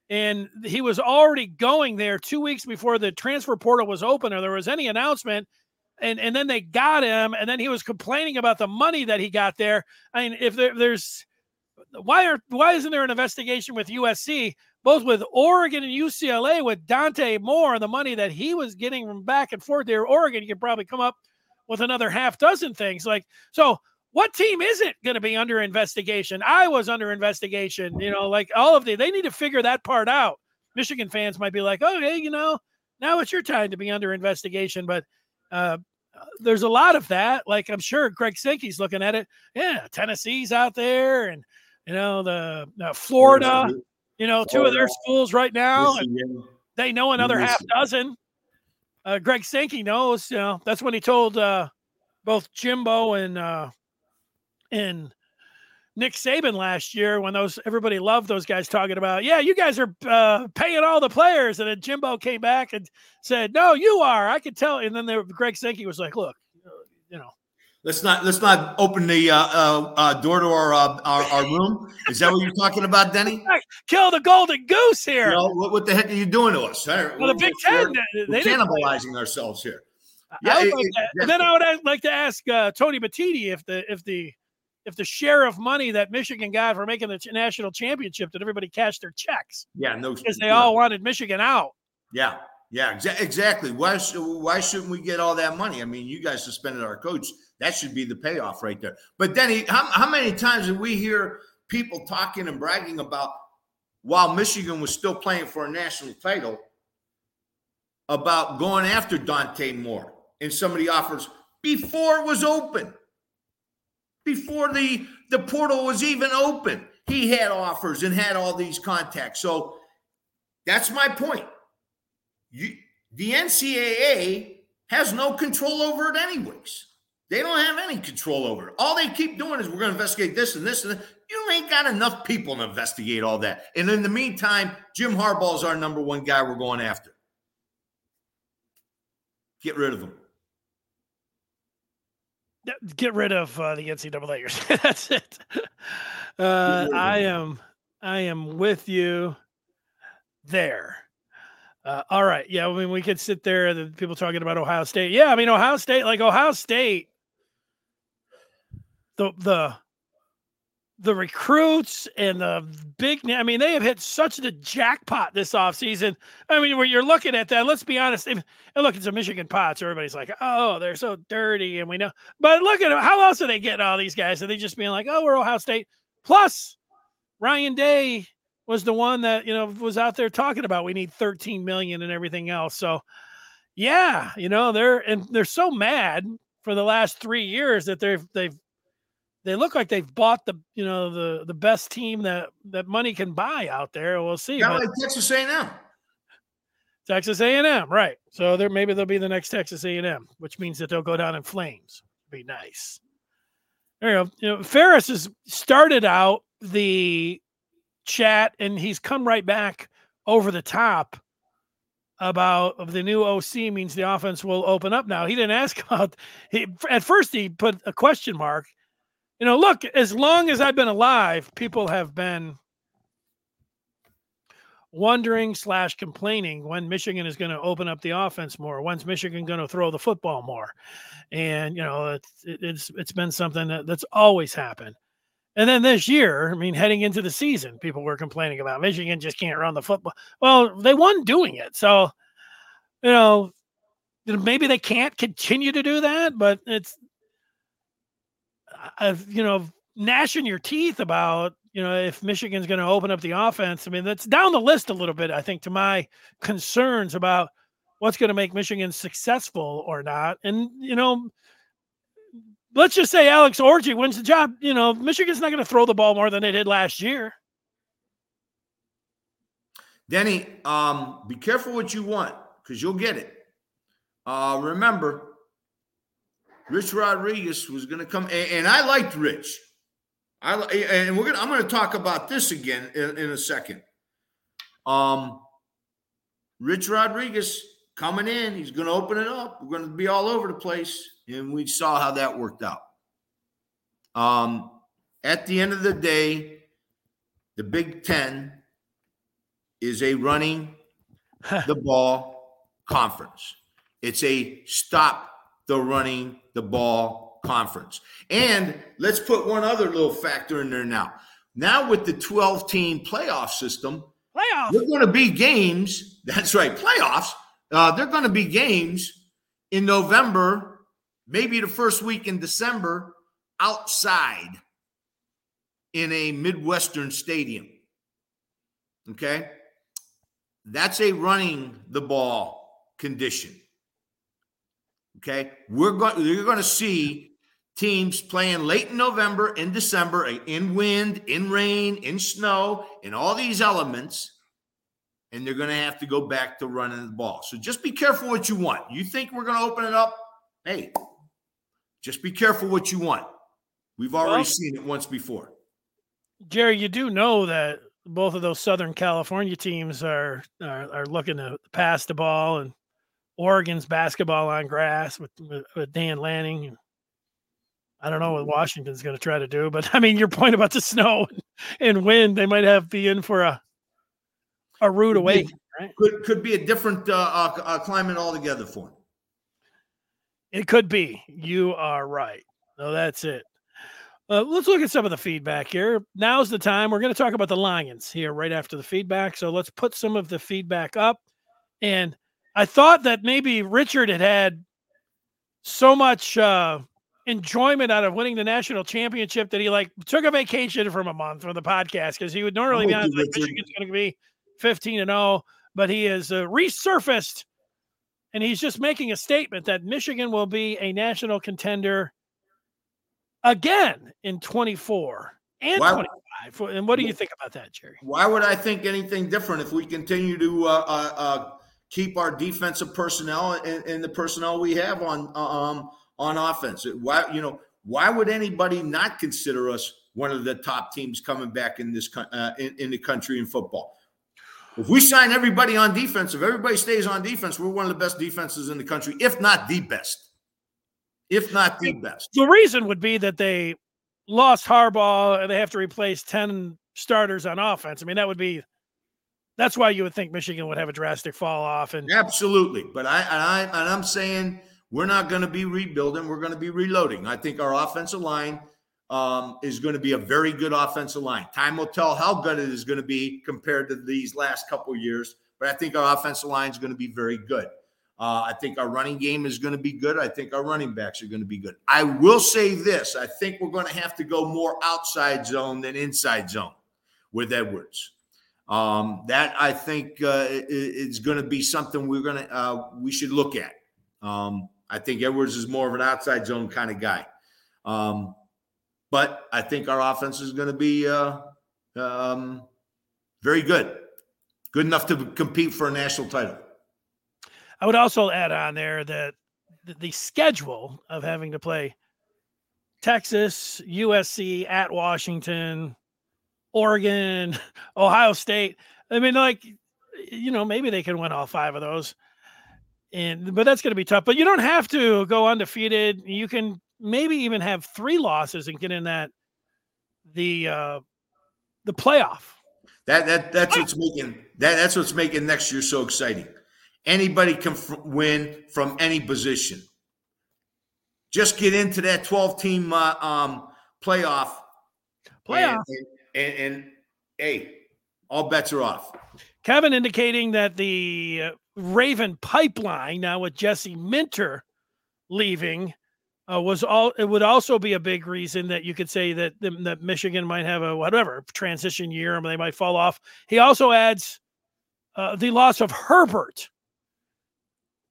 and he was already going there two weeks before the transfer portal was open or there was any announcement and and then they got him, and then he was complaining about the money that he got there. I mean, if there, there's why are why isn't there an investigation with USC, both with Oregon and UCLA, with Dante Moore and the money that he was getting from back and forth there? Oregon, you could probably come up with another half dozen things. Like so, what team isn't going to be under investigation? I was under investigation. You know, like all of the they need to figure that part out. Michigan fans might be like, okay, you know, now it's your time to be under investigation, but uh, there's a lot of that. Like I'm sure Greg Sankey's looking at it. Yeah, Tennessee's out there, and you know the uh, Florida. You know, two of their schools right now. They know another half dozen. Uh, Greg Sankey knows. You know, that's when he told uh, both Jimbo and uh, and Nick Saban last year when those everybody loved those guys talking about, yeah, you guys are uh, paying all the players, and then Jimbo came back and said, no, you are. I could tell. And then there, Greg Sankey was like, look, you know, let's not let's not open the uh, uh, uh door to our, uh, our, our room. Is that what you're talking about, Denny? Kill the golden goose here. You know, what, what, the heck are you doing to us? Well, the Big 10 they cannibalizing ourselves here. Yeah, it, like it, and then I would like to ask uh, Tony Petitti if the if the if the share of money that Michigan got for making the national championship did everybody cash their checks? Yeah, no, because they all wanted Michigan out. Yeah, yeah, exa- exactly. Why why shouldn't we get all that money? I mean, you guys suspended our coach. That should be the payoff right there. But Denny, how, how many times did we hear people talking and bragging about while Michigan was still playing for a national title about going after Dante Moore and some of the offers before it was open? before the, the portal was even open. He had offers and had all these contacts. So that's my point. You, the NCAA has no control over it, anyways. They don't have any control over it. All they keep doing is we're going to investigate this and this and that. You ain't got enough people to investigate all that. And in the meantime, Jim Harbaugh is our number one guy we're going after. Get rid of him get rid of uh, the NCAA. <laughs> That's it. Uh, I am I am with you there. Uh, all right. Yeah. I mean, we could sit there. The people talking about Ohio State. Yeah. I mean, Ohio State, like Ohio State, the the the recruits and the big I mean, they have hit such the jackpot this offseason. I mean, where you're looking at that, let's be honest. If, and look, it's a Michigan pot, so everybody's like, oh, they're so dirty, and we know. But look at them. how else are they getting all these guys? Are they just being like, oh, we're Ohio State? Plus, Ryan Day was the one that, you know, was out there talking about we need 13 million and everything else. So yeah, you know, they're and they're so mad for the last three years that they've they've they look like they've bought the you know the the best team that that money can buy out there. We'll see. Kind like Texas A&M. Texas A&M, right? So there maybe they'll be the next Texas A&M, which means that they'll go down in flames. Be nice. There you go. You know, Ferris has started out the chat, and he's come right back over the top about of the new OC means the offense will open up now. He didn't ask <laughs> about he at first he put a question mark you know, look, as long as I've been alive, people have been wondering slash complaining when Michigan is going to open up the offense more. When's Michigan going to throw the football more? And you know, it's it's it's been something that, that's always happened. And then this year, I mean, heading into the season, people were complaining about Michigan just can't run the football. Well, they won doing it, so you know, maybe they can't continue to do that, but it's of you know gnashing your teeth about you know if Michigan's going to open up the offense. I mean, that's down the list a little bit. I think to my concerns about what's going to make Michigan successful or not. And you know, let's just say Alex Orji wins the job. You know, Michigan's not going to throw the ball more than they did last year. Denny, um, be careful what you want because you'll get it. Uh, remember, Rich Rodriguez was going to come, and, and, I liked Rich. I and we're gonna. I'm going to talk about this again in, in a second. Um, Rich Rodriguez coming in. He's going to open it up. We're going to be all over the place, and we saw how that worked out. Um, at the end of the day, the Big Ten is a running <laughs> the ball conference. It's a stop the running the ball conference. And let's put one other little factor in there now. Now with the 12 team playoff system, playoff. They're going to be games. <laughs> That's right, playoffs. Uh, they're going to be games in November, maybe the first week in December, outside in a Midwestern stadium. Okay. That's a running the ball condition Okay, we're going. You're going to see teams playing late in November, in December, in wind, in rain, in snow, in all these elements, and they're going to have to go back to running the ball. So just be careful what you want. You think we're going to open it up? Hey, just be careful what you want. We've already well, seen it once before. Jerry, you do know that both of those Southern California teams are are, are looking to pass the ball, and Oregon's basketball on grass with, with, with Dan Lanning. I don't know what Washington's going to try to do, but I mean, your point about the snow <laughs> and wind, they might have be in for a a rude awakening. Right? Could could be a different uh, uh, uh, climate altogether for them. It could be. You are right. No, that's it. Uh, let's look at some of the feedback here. Now's the time. We're going to talk about the Lions here right after the feedback. So let's put some of the feedback up. And I thought that maybe Richard had had so much uh, enjoyment out of winning the national championship that he like took a vacation from a month from the podcast because he would normally be on like Michigan's going to be 15 and 0, but he has uh, resurfaced and he's just making a statement that Michigan will be a national contender again in 24 and why, 25. And what do you think about that, Jerry? Why would I think anything different if we continue to uh, uh, uh, keep our defensive personnel and, and, the personnel we have on um, on offense? Why you know why would anybody not consider us one of the top teams coming back in this uh, in, in the country in football? If we sign everybody on defense, if everybody stays on defense, we're one of the best defenses in the country, if not the best if not the best. The reason would be that they lost Harbaugh and they have to replace 10 starters on offense. I mean, that would be that's why you would think Michigan would have a drastic fall off. And absolutely. But I, I and I'm saying we're not going to be rebuilding, we're going to be reloading. I think our offensive line um, is going to be a very good offensive line. Time will tell how good it is going to be compared to these last couple years, but I think our offensive line is going to be very good. Uh, I think our running game is going to be good. I think our running backs are going to be good. I will say this I think we're going to have to go more outside zone than inside zone with Edwards. Um, that I think uh, is going to be something we're going to uh, we should look at. Um, I think Edwards is more of an outside zone kind of guy, um, but I think our offense is going to be uh, um, very good, good enough to compete for a national title. I would also add on there that the, the schedule of having to play Texas, USC, at Washington, Oregon, <laughs> Ohio State. I mean, like, you know, maybe they can win all five of those. And but that's going to be tough. But you don't have to go undefeated. You can maybe even have three losses and get in that the uh the playoff. That that that's what's making that that's what's making next year so exciting. Anybody can f- win from any position. Just get into that 12 team uh, um, playoff. Playoff. And, and, and, hey, all bets are off. Kevin indicating that the uh, Raven pipeline, now with Jesse Minter leaving, uh, was all it would also be a big reason that you could say that that Michigan might have a whatever transition year and they might fall off. He also adds uh, the loss of Herbert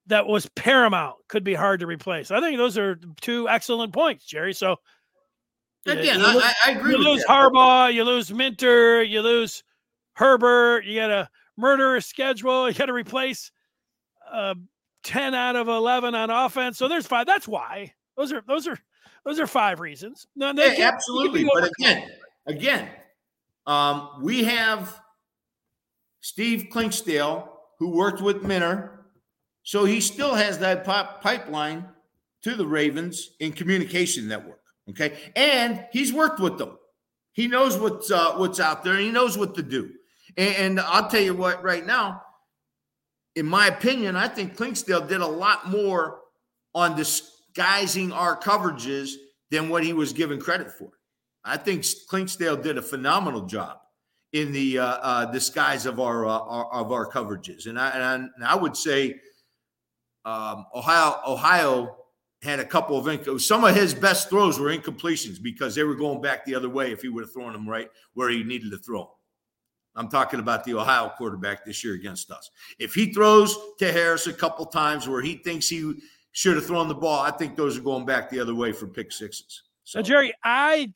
that was paramount could be hard to replace. I think those are two excellent points, Jerry. So again, lose, I, I, agree. You lose that. Harbaugh, you lose Minter, you lose Herbert. You got a murderous schedule. You got to replace uh, ten out of eleven on offense. So there's five. That's why those are those are those are five reasons. No, yeah, absolutely. But again, again, um, we have Steve Clinkscale who worked with Minter so he still has that pop pipeline to the Ravens in communication network. Okay. And he's worked with them. He knows what's uh, what's out there and he knows what to do. And, and I'll tell you what, right now, in my opinion, I think Clinkscale did a lot more on disguising our coverages than what he was given credit for. I think Clinkscale did a phenomenal job in the uh, uh, disguise of our, uh, our, of our coverages, and I, and I, and I would say um, Ohio Ohio had a couple of inc- some of his best throws were incompletions because they were going back the other way if he would have thrown them right where he needed to throw them. I'm talking about the Ohio quarterback this year against us. If he throws to Harris a couple times where he thinks he should have thrown the ball. I think those are going back the other way for pick sixes. So, Jerry, I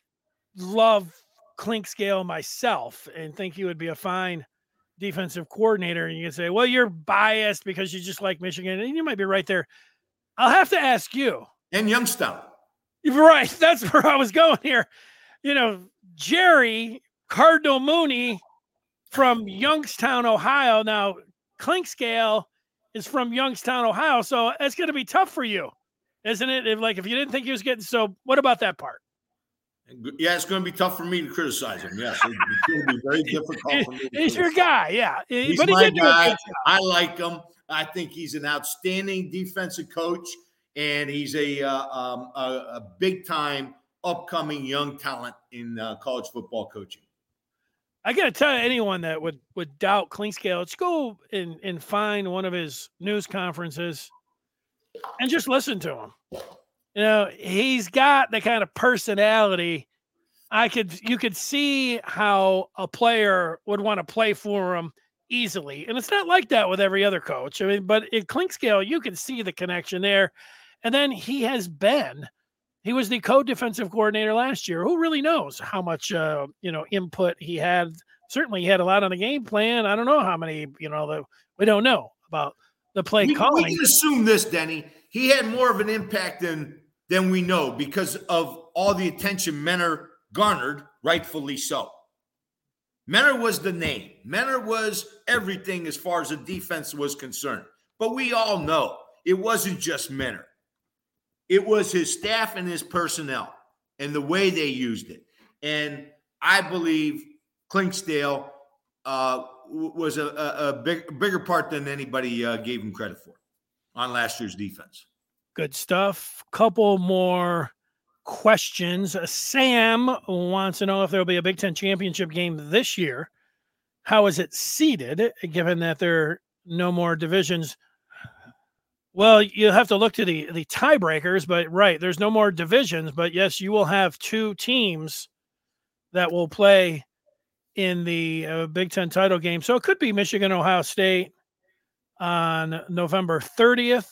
love Clinkscale myself and think he would be a fine defensive coordinator. And you can say, well, you're biased because you just like Michigan. And you might be right there. I'll have to ask you. And Youngstown. Right. <laughs> That's where I was going here. You know, Jerry Cardinal Mooney from Youngstown, Ohio. Now, Clinkscale is from Youngstown, Ohio. So it's going to be tough for you, isn't it? If, like, if you didn't think he was getting, so what about that part? Yeah, it's going to be tough for me to criticize him. Yes, it's going to be very <laughs> difficult for me. He's your guy, yeah. He's but my guy. I like him. I think he's an outstanding defensive coach, and he's a uh, um, a, a big time upcoming young talent in uh, college football coaching. I got to tell anyone that would would doubt Clinkscale, let's go and and find one of his news conferences and just listen to him. You know, he's got the kind of personality. I could you could see how a player would want to play for him easily. And it's not like that with every other coach. I mean, but in Clinkscale, you can see the connection there. And then he has been he was the co-defensive coordinator last year. Who really knows how much uh, you know input he had? Certainly, he had a lot on the game plan. I don't know how many. You know, the, we don't know about the play we, calling. We can assume this, Denny. He had more of an impact than than we know because of all the attention Minter garnered, rightfully so. Minter was the name. Minter was everything as far as the defense was concerned. But we all know it wasn't just Minter. It was his staff and his personnel and the way they used it. And I believe Clinkscale uh, was a, a, a big, bigger part than anybody uh, gave him credit for on last year's defense. Good stuff. Couple more questions. Sam wants to know if there will be a Big Ten championship game this year. How is it seeded, given that there are no more divisions well, you'll have to look to the the tiebreakers, but right, there's no more divisions, but yes, you will have two teams that will play in the uh, Big 10 title game. So it could be Michigan Ohio State on November 30th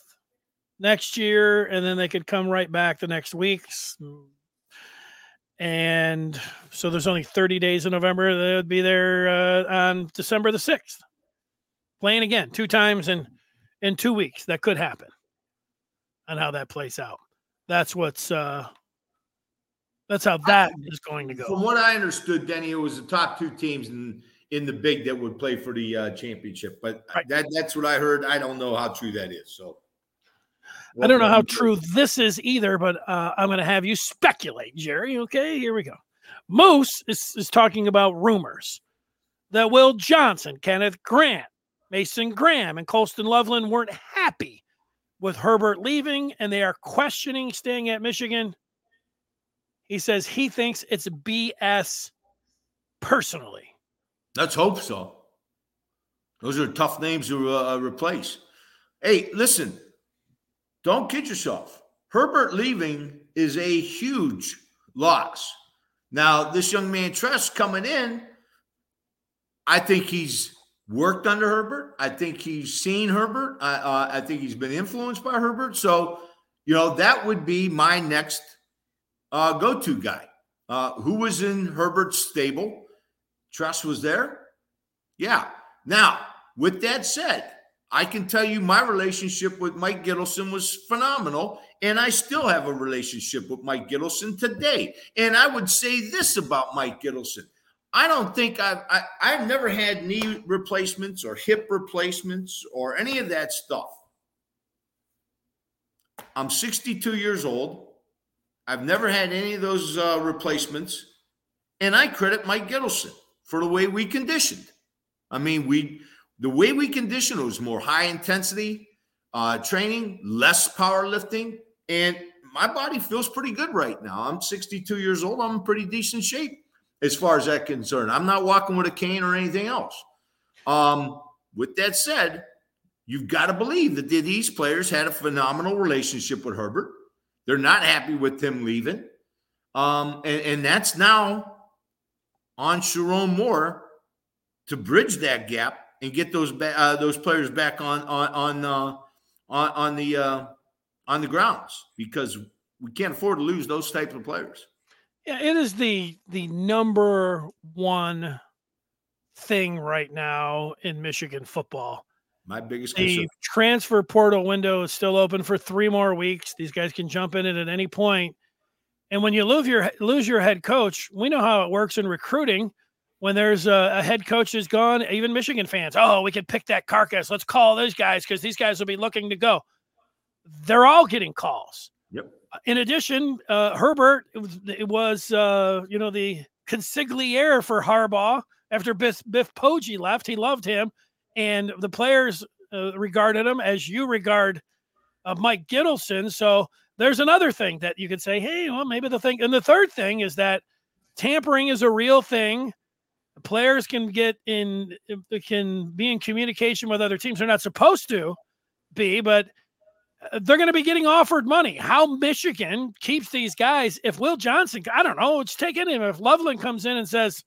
next year and then they could come right back the next weeks. And so there's only 30 days in November. They would be there uh, on December the 6th. Playing again two times in in two weeks. That could happen on how that plays out. That's what's uh that's how that is going to go. From what I understood, Denny, it was the top two teams in in the big that would play for the uh, championship. But right. that that's what I heard. I don't know how true that is. So I don't know how true this is either, but uh, I'm going to have you speculate, Jerry. Okay, here we go. Moose is, is talking about rumors that Will Johnson, Kenneth Grant, Mason Graham and Colston Loveland weren't happy with Herbert leaving and they are questioning staying at Michigan. He says he thinks it's BS personally. Let's hope so. Those are tough names to uh, replace. Hey, listen, don't kid yourself. Herbert leaving is a huge loss. Now, this young man Tress coming in, I think he's worked under Herbert. I think he's seen Herbert. I, uh, I think he's been influenced by Herbert. So, you know, that would be my next uh, go to guy. Uh, who was in Herbert's stable? Tress was there. Yeah. Now, with that said, I can tell you my relationship with Mike Gittleson was phenomenal. And I still have a relationship with Mike Gittleson today. And I would say this about Mike Gittleson I don't think I've I, have i have never had knee replacements or hip replacements or any of that stuff. I'm 62 years old. I've never had any of those uh, replacements, and I credit Mike Gittleson for the way we conditioned. I mean, we the way we condition was more high intensity uh, training, less powerlifting, and my body feels pretty good right now. I'm 62 years old. I'm in pretty decent shape as far as that concerned. I'm not walking with a cane or anything else. Um, with that said, you've got to believe that these players had a phenomenal relationship with Herbert. They're not happy with him leaving. Um, and, and that's now on Sherrone Moore to bridge that gap and get those ba- uh, those players back on on on uh, on, on the uh, on the grounds because we can't afford to lose those types of players. Yeah, it is the the number one thing right now in Michigan football. My biggest concern. the concern. transfer portal window is still open for three more weeks. These guys can jump in it at any point. And when you lose your lose your head coach, we know how it works in recruiting. When there's a, a head coach is gone, even Michigan fans, oh, we can pick that carcass. Let's call those guys because these guys will be looking to go. They're all getting calls. Yep. In addition, uh, Herbert it was, it was uh, you know the consigliere for Harbaugh after Biff, Biff Poggi left. He loved him, and the players uh, regarded him as you regard uh, Mike Gittleson. So there's another thing that you could say, hey, well, maybe the thing. And the third thing is that tampering is a real thing. Players can get in, can be in communication with other teams. They're not supposed to be, but uh, they're going to be getting offered money. How Michigan keeps these guys? If Will Johnson, I don't know, it's taking him. If Loveland comes in and says,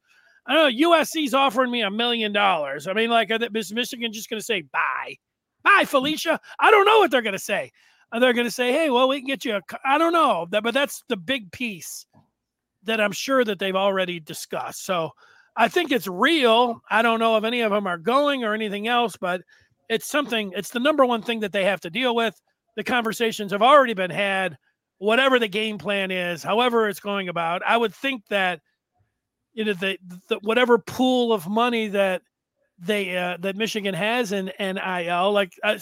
I don't know, USC's offering me a million dollars. I mean, like, is Michigan just going to say bye? Bye, Felicia. I don't know what they're going to say they're going to say, "Hey, well, we can get you a." I don't know, but that's the big piece that I'm sure that they've already discussed. So I think it's real. I don't know if any of them are going or anything else, but it's something. It's the number one thing that they have to deal with. The conversations have already been had. Whatever the game plan is, however it's going about, I would think that you know the, the whatever pool of money that they uh, that Michigan has in NIL, like uh,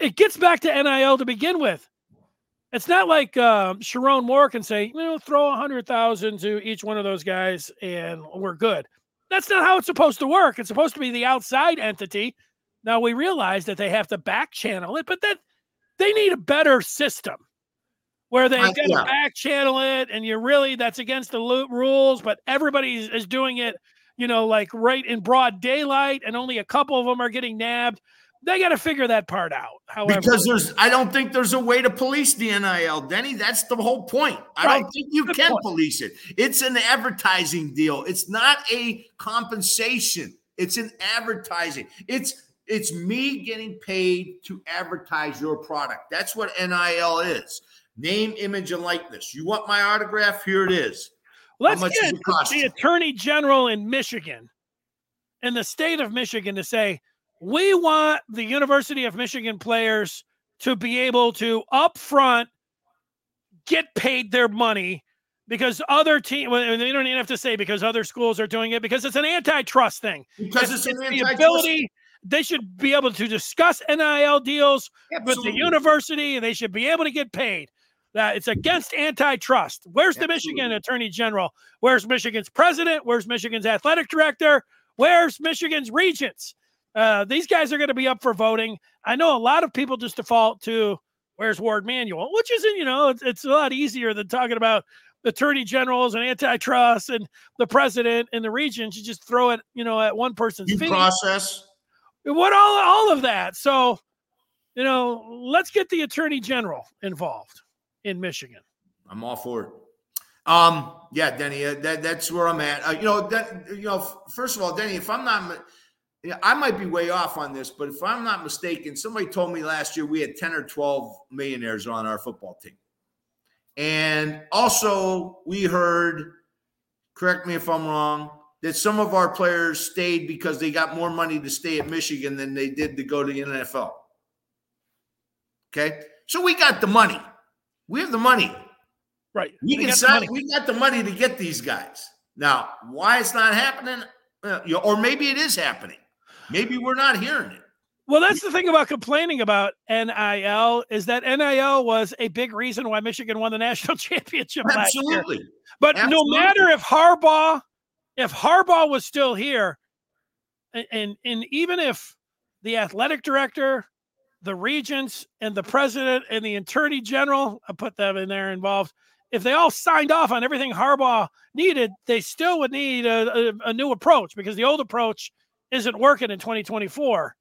it gets back to NIL to begin with. It's not like um, Sherrone Moore can say, you know, throw a hundred thousand to each one of those guys and we're good. That's not how it's supposed to work. It's supposed to be the outside entity. Now we realize that they have to back channel it, but that they need a better system where they yeah. back channel it, and you really that's against the rules, but everybody is doing it, you know, like right in broad daylight, and only a couple of them are getting nabbed they got to figure that part out. However, because there's, I don't think there's a way to police the NIL, Denny. That's the whole point. I right. don't think you Good can point. police it. It's an advertising deal. It's not a compensation. It's an advertising. It's it's me getting paid to advertise your product. That's what NIL is. Name, image, and likeness. You want my autograph? Here it is. Let's get the attorney general in Michigan, in the state of Michigan, to say we want the University of Michigan players to be able to upfront get paid their money because other teams, well, they don't even have to say because other schools are doing it because it's an antitrust thing. Because it's, it's, it's the ability they should be able to discuss NIL deals Absolutely. with the university and they should be able to get paid. That it's against antitrust. Where's Absolutely. the Michigan Attorney General? Where's Michigan's president? Where's Michigan's athletic director? Where's Michigan's regents? Uh, these guys are going to be up for voting. I know a lot of people just default to where's Warde Manuel, which isn't, you know, it's, it's a lot easier than talking about attorney generals and antitrust and the president and the regions. You just throw it, you know, at one person's Due feet. process. What all all of that. So, you know, let's get the attorney general involved in Michigan. I'm all for it. Um, yeah, Denny, uh, that, that's where I'm at. Uh, you know, that, you know, first of all, Denny, if I'm not I might be way off on this, but if I'm not mistaken, somebody told me last year we had 10 or 12 millionaires on our football team. And also, we heard, correct me if I'm wrong, that some of our players stayed because they got more money to stay at Michigan than they did to go to the NFL. Okay. So we got the money. We have the money. Right. We, can sign, we got the money to get these guys. Now, why it's not happening, uh, or maybe it is happening. Maybe we're not hearing it. Well, that's the thing about complaining about NIL is that NIL was a big reason why Michigan won the <laughs> national championship Absolutely. But Absolutely. no matter if Harbaugh, if Harbaugh was still here, and, and and even if the athletic director, the regents, and the president and the attorney general, I put them in there involved, if they all signed off on everything Harbaugh needed, they still would need a, a, a new approach because the old approach – isn't working in 2024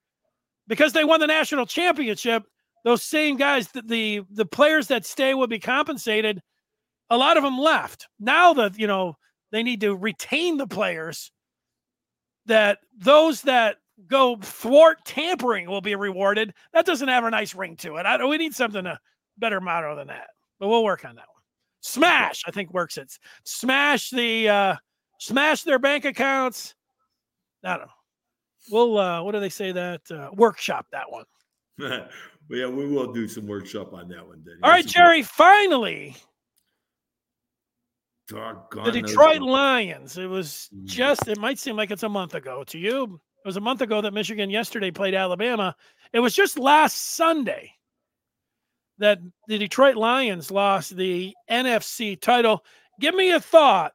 because they won the national championship. Those same guys, the, the the players that stay will be compensated. A lot of them left. Now that you know they need to retain the players. That those that go thwart tampering will be rewarded. That doesn't have a nice ring to it. I, we need something a better motto than that, but we'll work on that one. Smash, I think works. It's smash the uh, smash their bank accounts. I don't know. We'll uh, what do they say that uh, workshop that one. <laughs> yeah, we will do some workshop on that one. Then. All right, Jerry. Finally, Doggone the Detroit Lions. It was mm. just. It might seem like it's a month ago to you. It was a month ago that Michigan yesterday played Alabama. It was just last Sunday that the Detroit Lions lost the NFC title. Give me a thought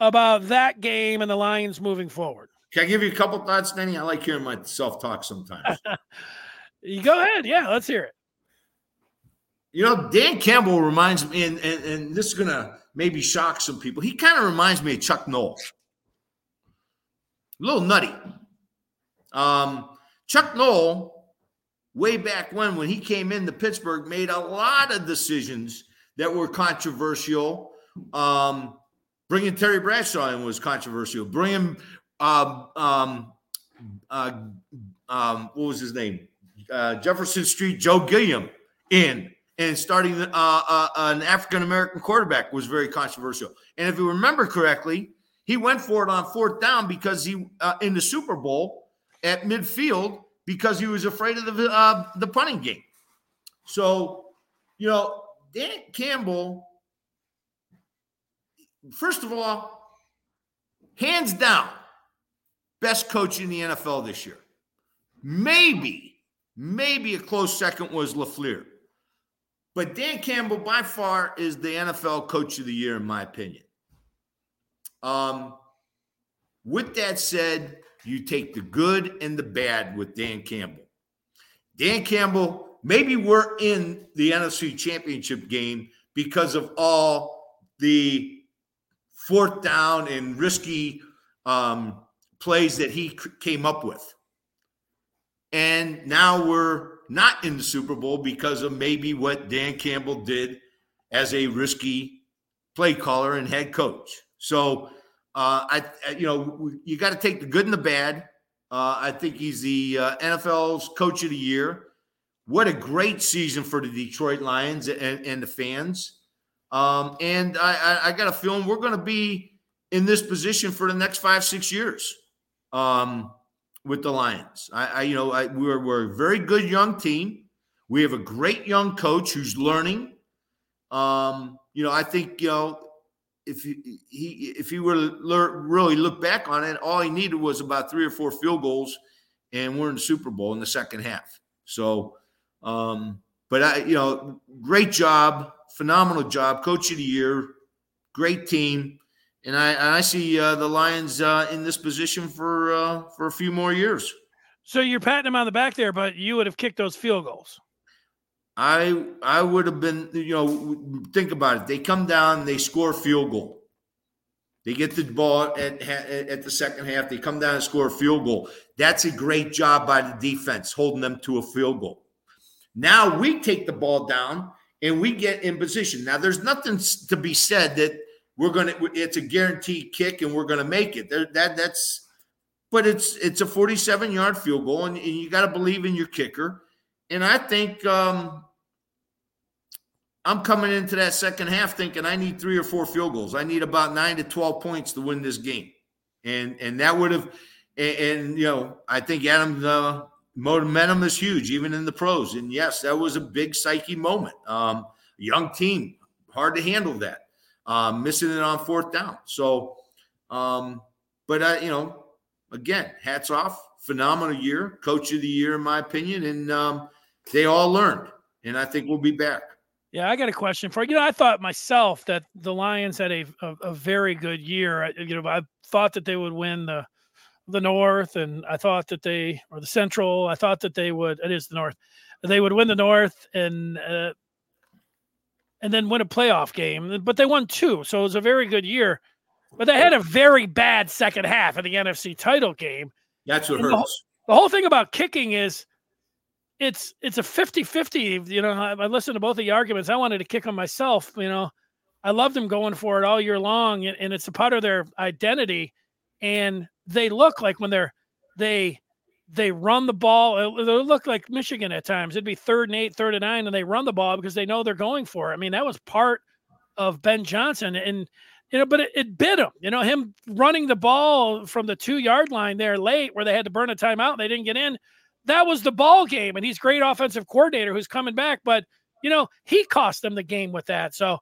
about that game and the Lions moving forward. Can I give you a couple thoughts, Denny? I like hearing myself talk sometimes. <laughs> you go ahead. Yeah, let's hear it. You know, Dan Campbell reminds me, and, and, and this is going to maybe shock some people. He kind of reminds me of Chuck Noll. A little nutty. Um, Chuck Noll, way back when, when he came into Pittsburgh, made a lot of decisions that were controversial. Um, bringing Terry Bradshaw in was controversial. Bringing um, um, uh, um, what was his name? Uh, Jefferson Street Joe Gilliam in and starting uh, uh, an African American quarterback was very controversial. And if you remember correctly, he went for it on fourth down because he uh, in the Super Bowl at midfield because he was afraid of the uh, the punting game. So, you know, Dan Campbell. First of all, hands down, best coach in the NFL this year. Maybe, maybe a close second was LaFleur. But Dan Campbell, by far, is the NFL coach of the year, in my opinion. Um, with that said, you take the good and the bad with Dan Campbell. Dan Campbell, maybe we're in the NFC championship game because of all the fourth down and risky um, plays that he came up with. And now we're not in the Super Bowl because of maybe what Dan Campbell did as a risky play caller and head coach. So, uh, I, you know, you got to take the good and the bad. Uh, I think he's the uh, NFL's coach of the year. What a great season for the Detroit Lions and, and the fans. Um, and I, I, I got a feeling we're going to be in this position for the next five, six years um, with the Lions. I, I you know, I, we're, we're a very good young team. We have a great young coach who's learning. Um, you know, I think you know if he, he if he were to learn, really look back on it, all he needed was about three or four field goals, and we're in the Super Bowl in the second half. So, um, but I, you know, great job, phenomenal job, coach of the year, great team and I I see uh, the Lions uh, in this position for uh, for a few more years. So you're patting him on the back there, but you would have kicked those field goals. I I would have been you know think about it. They come down, they score a field goal. They get the ball at, at the second half. They come down and score a field goal. That's a great job by the defense, holding them to a field goal. Now we take the ball down and we get in position. Now there's nothing to be said that we're gonna it's a guaranteed kick and we're gonna make it. There, that that's but it's it's a 47 yard field goal and, and you got to believe in your kicker. And I think um, I'm coming into that second half thinking I need three or four field goals. I need about nine to 12 points to win this game. And and that would have and, and, you know I think Adam's uh, momentum is huge even in the pros. And yes, that was a big psyche moment. Um, young team, hard to handle that um, missing it on fourth down. So, um, but I, you know, again, hats off, phenomenal year, coach of the year in my opinion, and um, they all learned, and I think we'll be back. Yeah, I got a question for you. You know, I thought myself that the Lions had a a, a very good year. I, you know, I thought that they would win the the North, and I thought that they or the Central. I thought that they would. It is the North. They would win the North, and uh, and then win a playoff game. But they won two, so it was a very good year. But they had a very bad second half of the NFC title game. That's what and hurts. The whole, the whole, thing about kicking is it's it's a 50-50. You know, I, I listened to both of the arguments. I wanted to kick them myself, you know. I love them going for it all year long, and, and it's a part of their identity. And they look like when they're they They run the ball. It, it looked like Michigan at times. It'd be third and eight, third and nine, and they run the ball because they know they're going for it. I mean, that was part of Ben Johnson. And, you know, but it, it bit him. You know, him running the ball from the two yard line there late where they had to burn a timeout and they didn't get in. That was the ball game. And he's great offensive coordinator who's coming back. But, you know, he cost them the game with that. So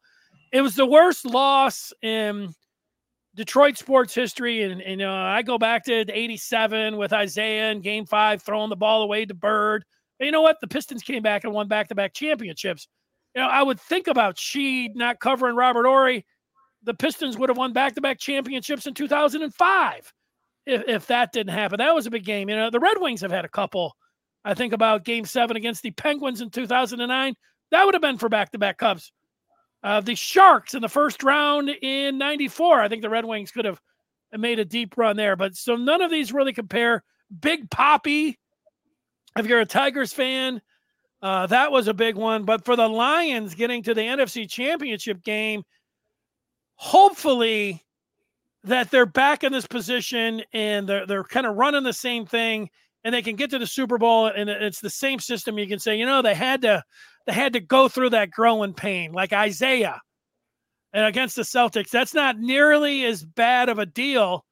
it was the worst loss in Detroit sports history. And, and know, I go back to 87 with Isiah in game five, throwing the ball away to Bird. You know what? The Pistons came back and won back to back championships. You know, I would think about Sheed not covering Robert Horry. The Pistons would have won back to back championships in 2005 if, if that didn't happen. That was a big game. You know, the Red Wings have had a couple. I think about game seven against the Penguins in 2009. That would have been for back to back Cubs. Uh, the Sharks in the first round in 94. I think the Red Wings could have made a deep run there. But so none of these really compare. Big Poppy, if you're a Tigers fan, uh, that was a big one. But for the Lions getting to the NFC Championship game, hopefully that they're back in this position and they're, they're kind of running the same thing and they can get to the Super Bowl and it's the same system. You can say, you know, they had to they had to go through that growing pain, like Isiah. and against the Celtics. That's not nearly as bad of a deal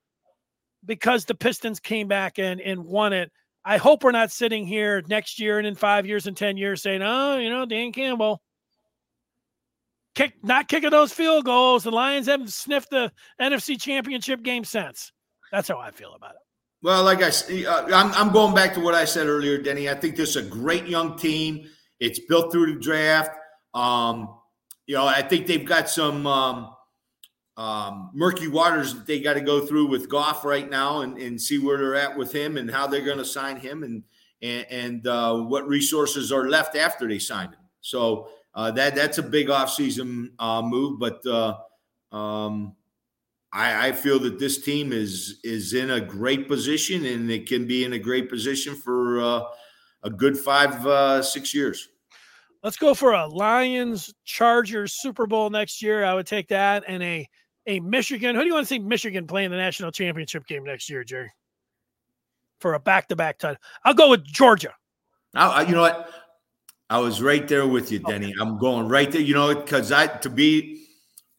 because the Pistons came back and, and won it. I hope we're not sitting here next year and in five years and 10 years saying, oh, you know, Dan Campbell kick, not kicking those field goals. The Lions haven't sniffed the NFC championship game since. That's how I feel about it. Well, like I said, uh, I'm, I'm going back to what I said earlier, Denny. I think this is a great young team. It's built through the draft. Um, you know, I think they've got some um, um, murky waters that they got to go through with Goff right now and, and see where they're at with him and how they're going to sign him and and, uh, what resources are left after they sign him. So uh, that that's a big offseason uh, move, but uh, um, I, I, feel that this team is is in a great position and it can be in a great position for uh, a good five, uh, six years. Let's go for a Lions Chargers Super Bowl next year. I would take that and a a Michigan. Who do you want to see Michigan playing the national championship game next year, Jerry? For a back to back title, I'll go with Georgia. I, you know what? I was right there with you, Denny. I'm going right there. You know, because I to be,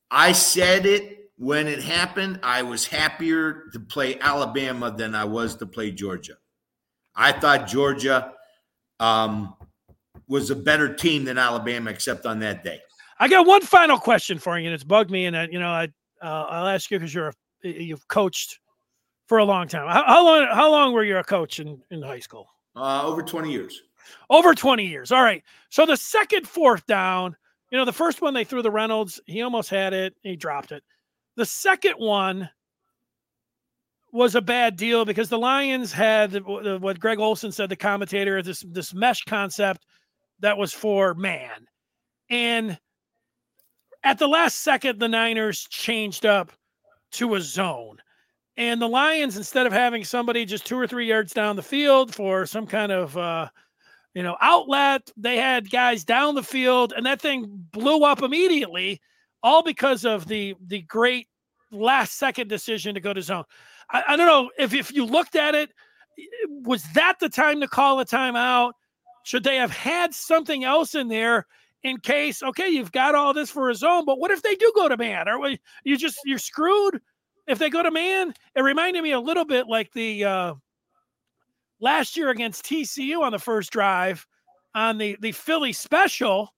I said it when it happened. I was happier to play Alabama than I was to play Georgia. I thought Georgia um, was a better team than Alabama, except on that day. I got one final question for you, and it's bugged me. And I, you know, I uh, I'll ask you because you're a, you've coached for a long time. How, how, long how long were you a coach in in high school? Uh, over twenty years. Over twenty years. All right. So the second fourth down, you know, the first one they threw the Reynolds, he almost had it, he dropped it. The second one was a bad deal because the Lions had what Greg Olsen said, the commentator, this this mesh concept that was for man, and at the last second, the Niners changed up to a zone. And the Lions, instead of having somebody just two or three yards down the field for some kind of uh, you know outlet, they had guys down the field, and that thing blew up immediately, all because of the the great last second decision to go to zone. I, I don't know if if you looked at it, was that the time to call a timeout? Should they have had something else in there in case? Okay, you've got all this for a zone, but what if they do go to man? Are we, you just you're screwed if they go to man? It reminded me a little bit like the uh, last year against TCU on the first drive on the the Philly special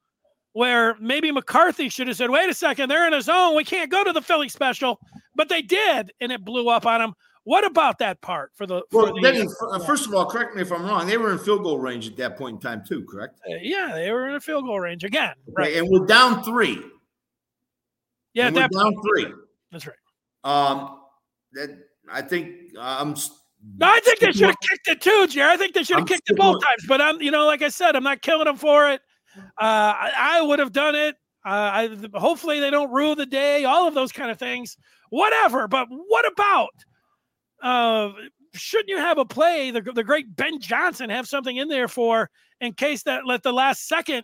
where maybe McCarthy should have said, wait a second, they're in a zone. We can't go to the Philly special. But they did, and it blew up on them. What about that part for the? Well, the, Benny, uh, first of all, correct me if I'm wrong. They were in field goal range at that point in time, too. Correct? Uh, yeah, they were in a field goal range again. Okay, right, and we're down three. Yeah, we're down three. That's right. Um, that I think I'm. Um, no, I think they should have kicked it too, Jerry. I think they should have kicked it both times. But I'm, you know, like I said, I'm not killing them for it. Uh, I, I would have done it. Uh, I, hopefully they don't rule the day. All of those kind of things whatever. But what about? Uh, shouldn't you have a play? The, the great Ben Johnson have something in there for in case that let the last second,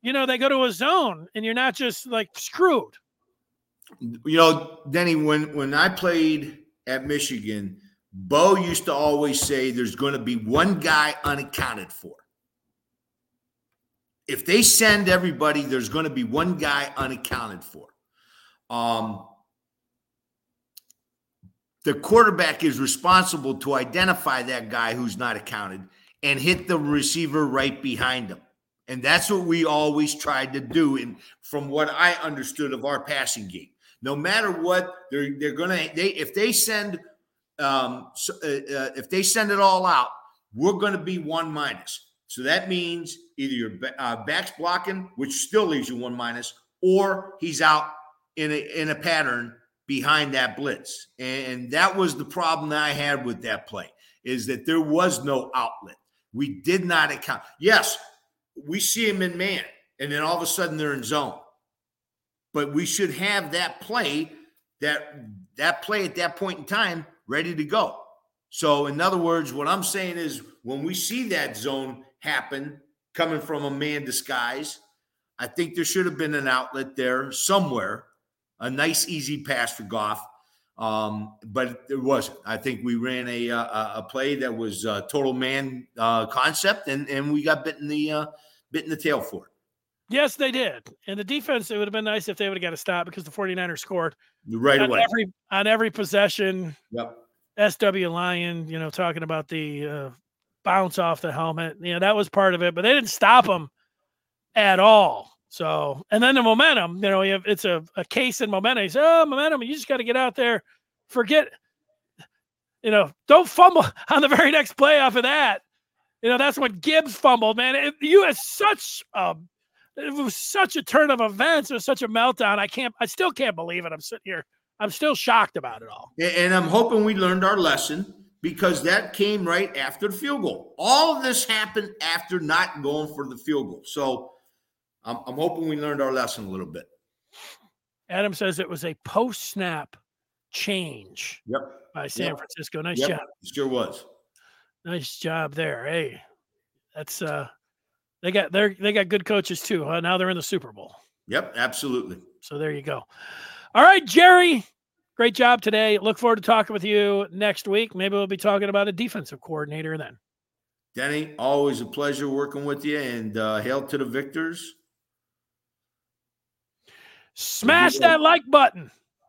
you know, they go to a zone and you're not just like screwed. You know, Denny, when when I played at Michigan, Bo used to always say there's going to be one guy unaccounted for. If they send everybody, there's going to be one guy unaccounted for. Um, the quarterback is responsible to identify that guy who's not accounted and hit the receiver right behind him. And that's what we always tried to do. And from what I understood of our passing game, no matter what, they're they're gonna they if they send um, uh, uh, if they send it all out, we're going to be one minus. So that means either your uh, back's blocking, which still leaves you one minus, or he's out in a in a pattern behind that blitz. And that was the problem that I had with that play is that there was no outlet. We did not account. Yes, we see him in man, and then all of a sudden they're in zone. But we should have that play, that that play at that point in time ready to go. So, in other words, what I'm saying is when we see that zone happen coming from a man disguise, I think there should have been an outlet there somewhere, a nice, easy pass for Goff. Um, but there wasn't. I think we ran a a, a play that was a total man uh, concept, and and we got bit in the uh, bit in the tail for it. Yes, they did. And the defense, it would have been nice if they would have got a stop because the 49ers scored right on away every on every possession. Yep. SW Lion, you know, talking about the uh, bounce off the helmet. You know, that was part of it, but they didn't stop them at all. So, and then the momentum, you know, you have, it's a, a case in momentum. He said, Oh, momentum, you just got to get out there. Forget, you know, don't fumble <laughs> on the very next play off of that. You know, that's when Gibbs fumbled, man. It, you had such a, it was such a turn of events. It was such a meltdown. I can't, I still can't believe it. I'm sitting here I'm still shocked about it all. And I'm hoping we learned our lesson because that came right after the field goal. All of this happened after not going for the field goal. So I'm, I'm hoping we learned our lesson a little bit. Adam says it was a post snap change yep. by San yep. Francisco. Nice yep. job. It sure was. Nice job there. Hey, that's uh they got they they got good coaches too. Huh? Now they're in the Super Bowl. Yep, absolutely. So there you go. All right, Jerry. Great job today. Look forward to talking with you next week. Maybe we'll be talking about a defensive coordinator then. Denny, always a pleasure working with you, and uh, hail to the victors. Smash that like button.